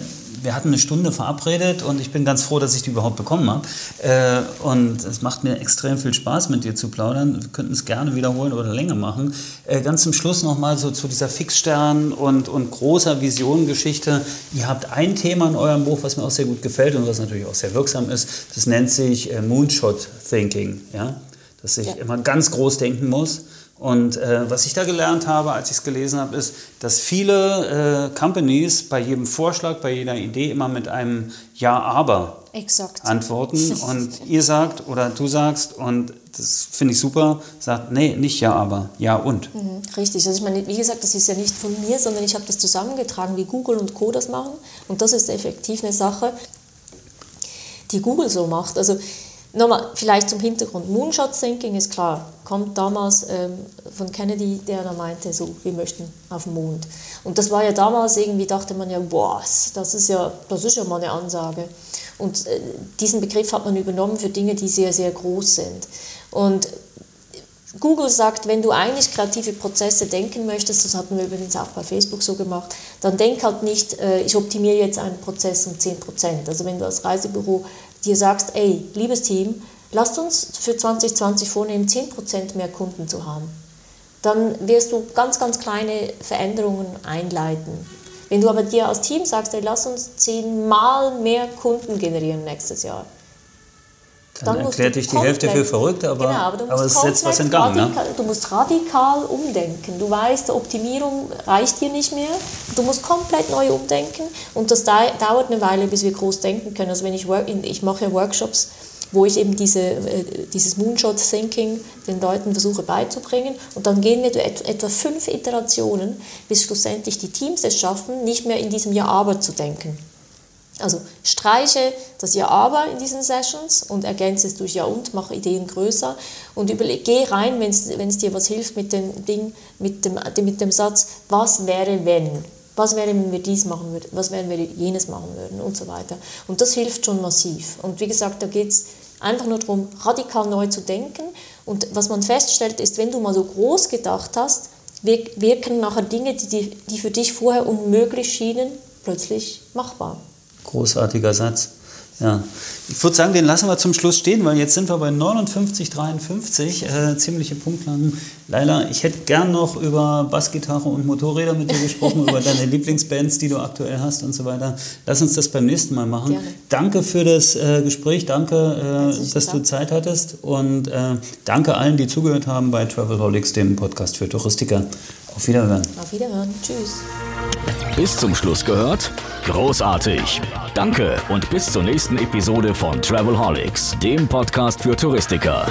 wir hatten eine Stunde verabredet und ich bin ganz froh, dass ich die überhaupt bekommen habe. Äh, und es macht mir extrem viel Spaß, mit dir zu plaudern. Wir könnten es gerne wiederholen oder länger machen. Äh, ganz zum Schluss nochmal so zu dieser Fixstern- und, und großer Vision-Geschichte. Ihr habt ein Thema in eurem Buch, was mir auch sehr gut gefällt und was natürlich auch sehr wirksam ist. Das nennt sich äh, Moonshot Thinking. Ja? Dass ich ja. immer ganz groß denken muss Und äh, was ich da gelernt habe, als ich es gelesen habe, ist, dass viele äh, Companies bei jedem Vorschlag, bei jeder Idee immer mit einem Ja, aber Exakt. antworten. Und ihr sagt oder du sagst, und das finde ich super, sagt, nee, nicht Ja, aber, Ja und. Mhm, richtig. Also ich meine, wie gesagt, das ist ja nicht von mir, sondern ich habe das zusammengetragen, wie Google und Co. das machen. Und das ist effektiv eine Sache, die Google so macht. Also Nochmal, vielleicht zum Hintergrund. Moonshot Thinking ist klar, kommt damals ähm, von Kennedy, der da meinte, so, wir möchten auf den Mond. Und das war ja damals irgendwie, dachte man ja, boah, das ist ja, das ist ja mal eine Ansage. Und äh, diesen Begriff hat man übernommen für Dinge, die sehr, sehr groß sind. Und Google sagt, wenn du eigentlich kreative Prozesse denken möchtest, das hatten wir übrigens auch bei Facebook so gemacht, dann denk halt nicht, äh, ich optimiere jetzt einen Prozess um 10%. Also wenn du als Reisebüro dir sagst, ey, liebes Team, lasst uns für 2020 vornehmen, 10% mehr Kunden zu haben. Dann wirst du ganz, ganz kleine Veränderungen einleiten. Wenn du aber dir als Team sagst, ey, lass uns zehnmal mehr Kunden generieren nächstes Jahr, dann, dann erklärt dich die Hälfte für verrückt, aber, genau, aber, aber es setzt was in Gang. Ne? Du musst radikal umdenken. Du weißt, Optimierung reicht dir nicht mehr. Du musst komplett neu umdenken und das dauert eine Weile, bis wir groß denken können. Also wenn ich, work, ich mache ja Workshops, wo ich eben diese, äh, dieses Moonshot-Thinking den Leuten versuche beizubringen. Und dann gehen wir etwa fünf Iterationen, bis schlussendlich die Teams es schaffen, nicht mehr in diesem Ja-Aber zu denken. Also streiche das Ja aber in diesen Sessions und ergänze es durch Ja und, mache Ideen größer und überleg, geh rein, wenn es dir was hilft mit dem Ding, mit dem, mit dem Satz, was wäre wenn? Was wäre, wenn wir dies machen würden? Was wäre, wenn wir jenes machen würden? Und so weiter. Und das hilft schon massiv. Und wie gesagt, da geht es einfach nur darum, radikal neu zu denken. Und was man feststellt, ist, wenn du mal so groß gedacht hast, wirken nachher Dinge, die, die für dich vorher unmöglich schienen, plötzlich machbar. Großartiger Satz. Ja, ich würde sagen, den lassen wir zum Schluss stehen, weil jetzt sind wir bei 59,53, äh, ziemliche Punktlandung. Leila, ich hätte gern noch über Bassgitarre und Motorräder mit dir gesprochen, über deine Lieblingsbands, die du aktuell hast und so weiter. Lass uns das beim nächsten Mal machen. Gerne. Danke für das äh, Gespräch, danke, äh, dass du Zeit hattest und äh, danke allen, die zugehört haben bei Travelholics, dem Podcast für Touristiker. Auf Wiederhören. Auf Wiederhören. Tschüss. Bis zum Schluss gehört? Großartig. Danke und bis zur nächsten Episode von Travelholics, dem Podcast für Touristiker.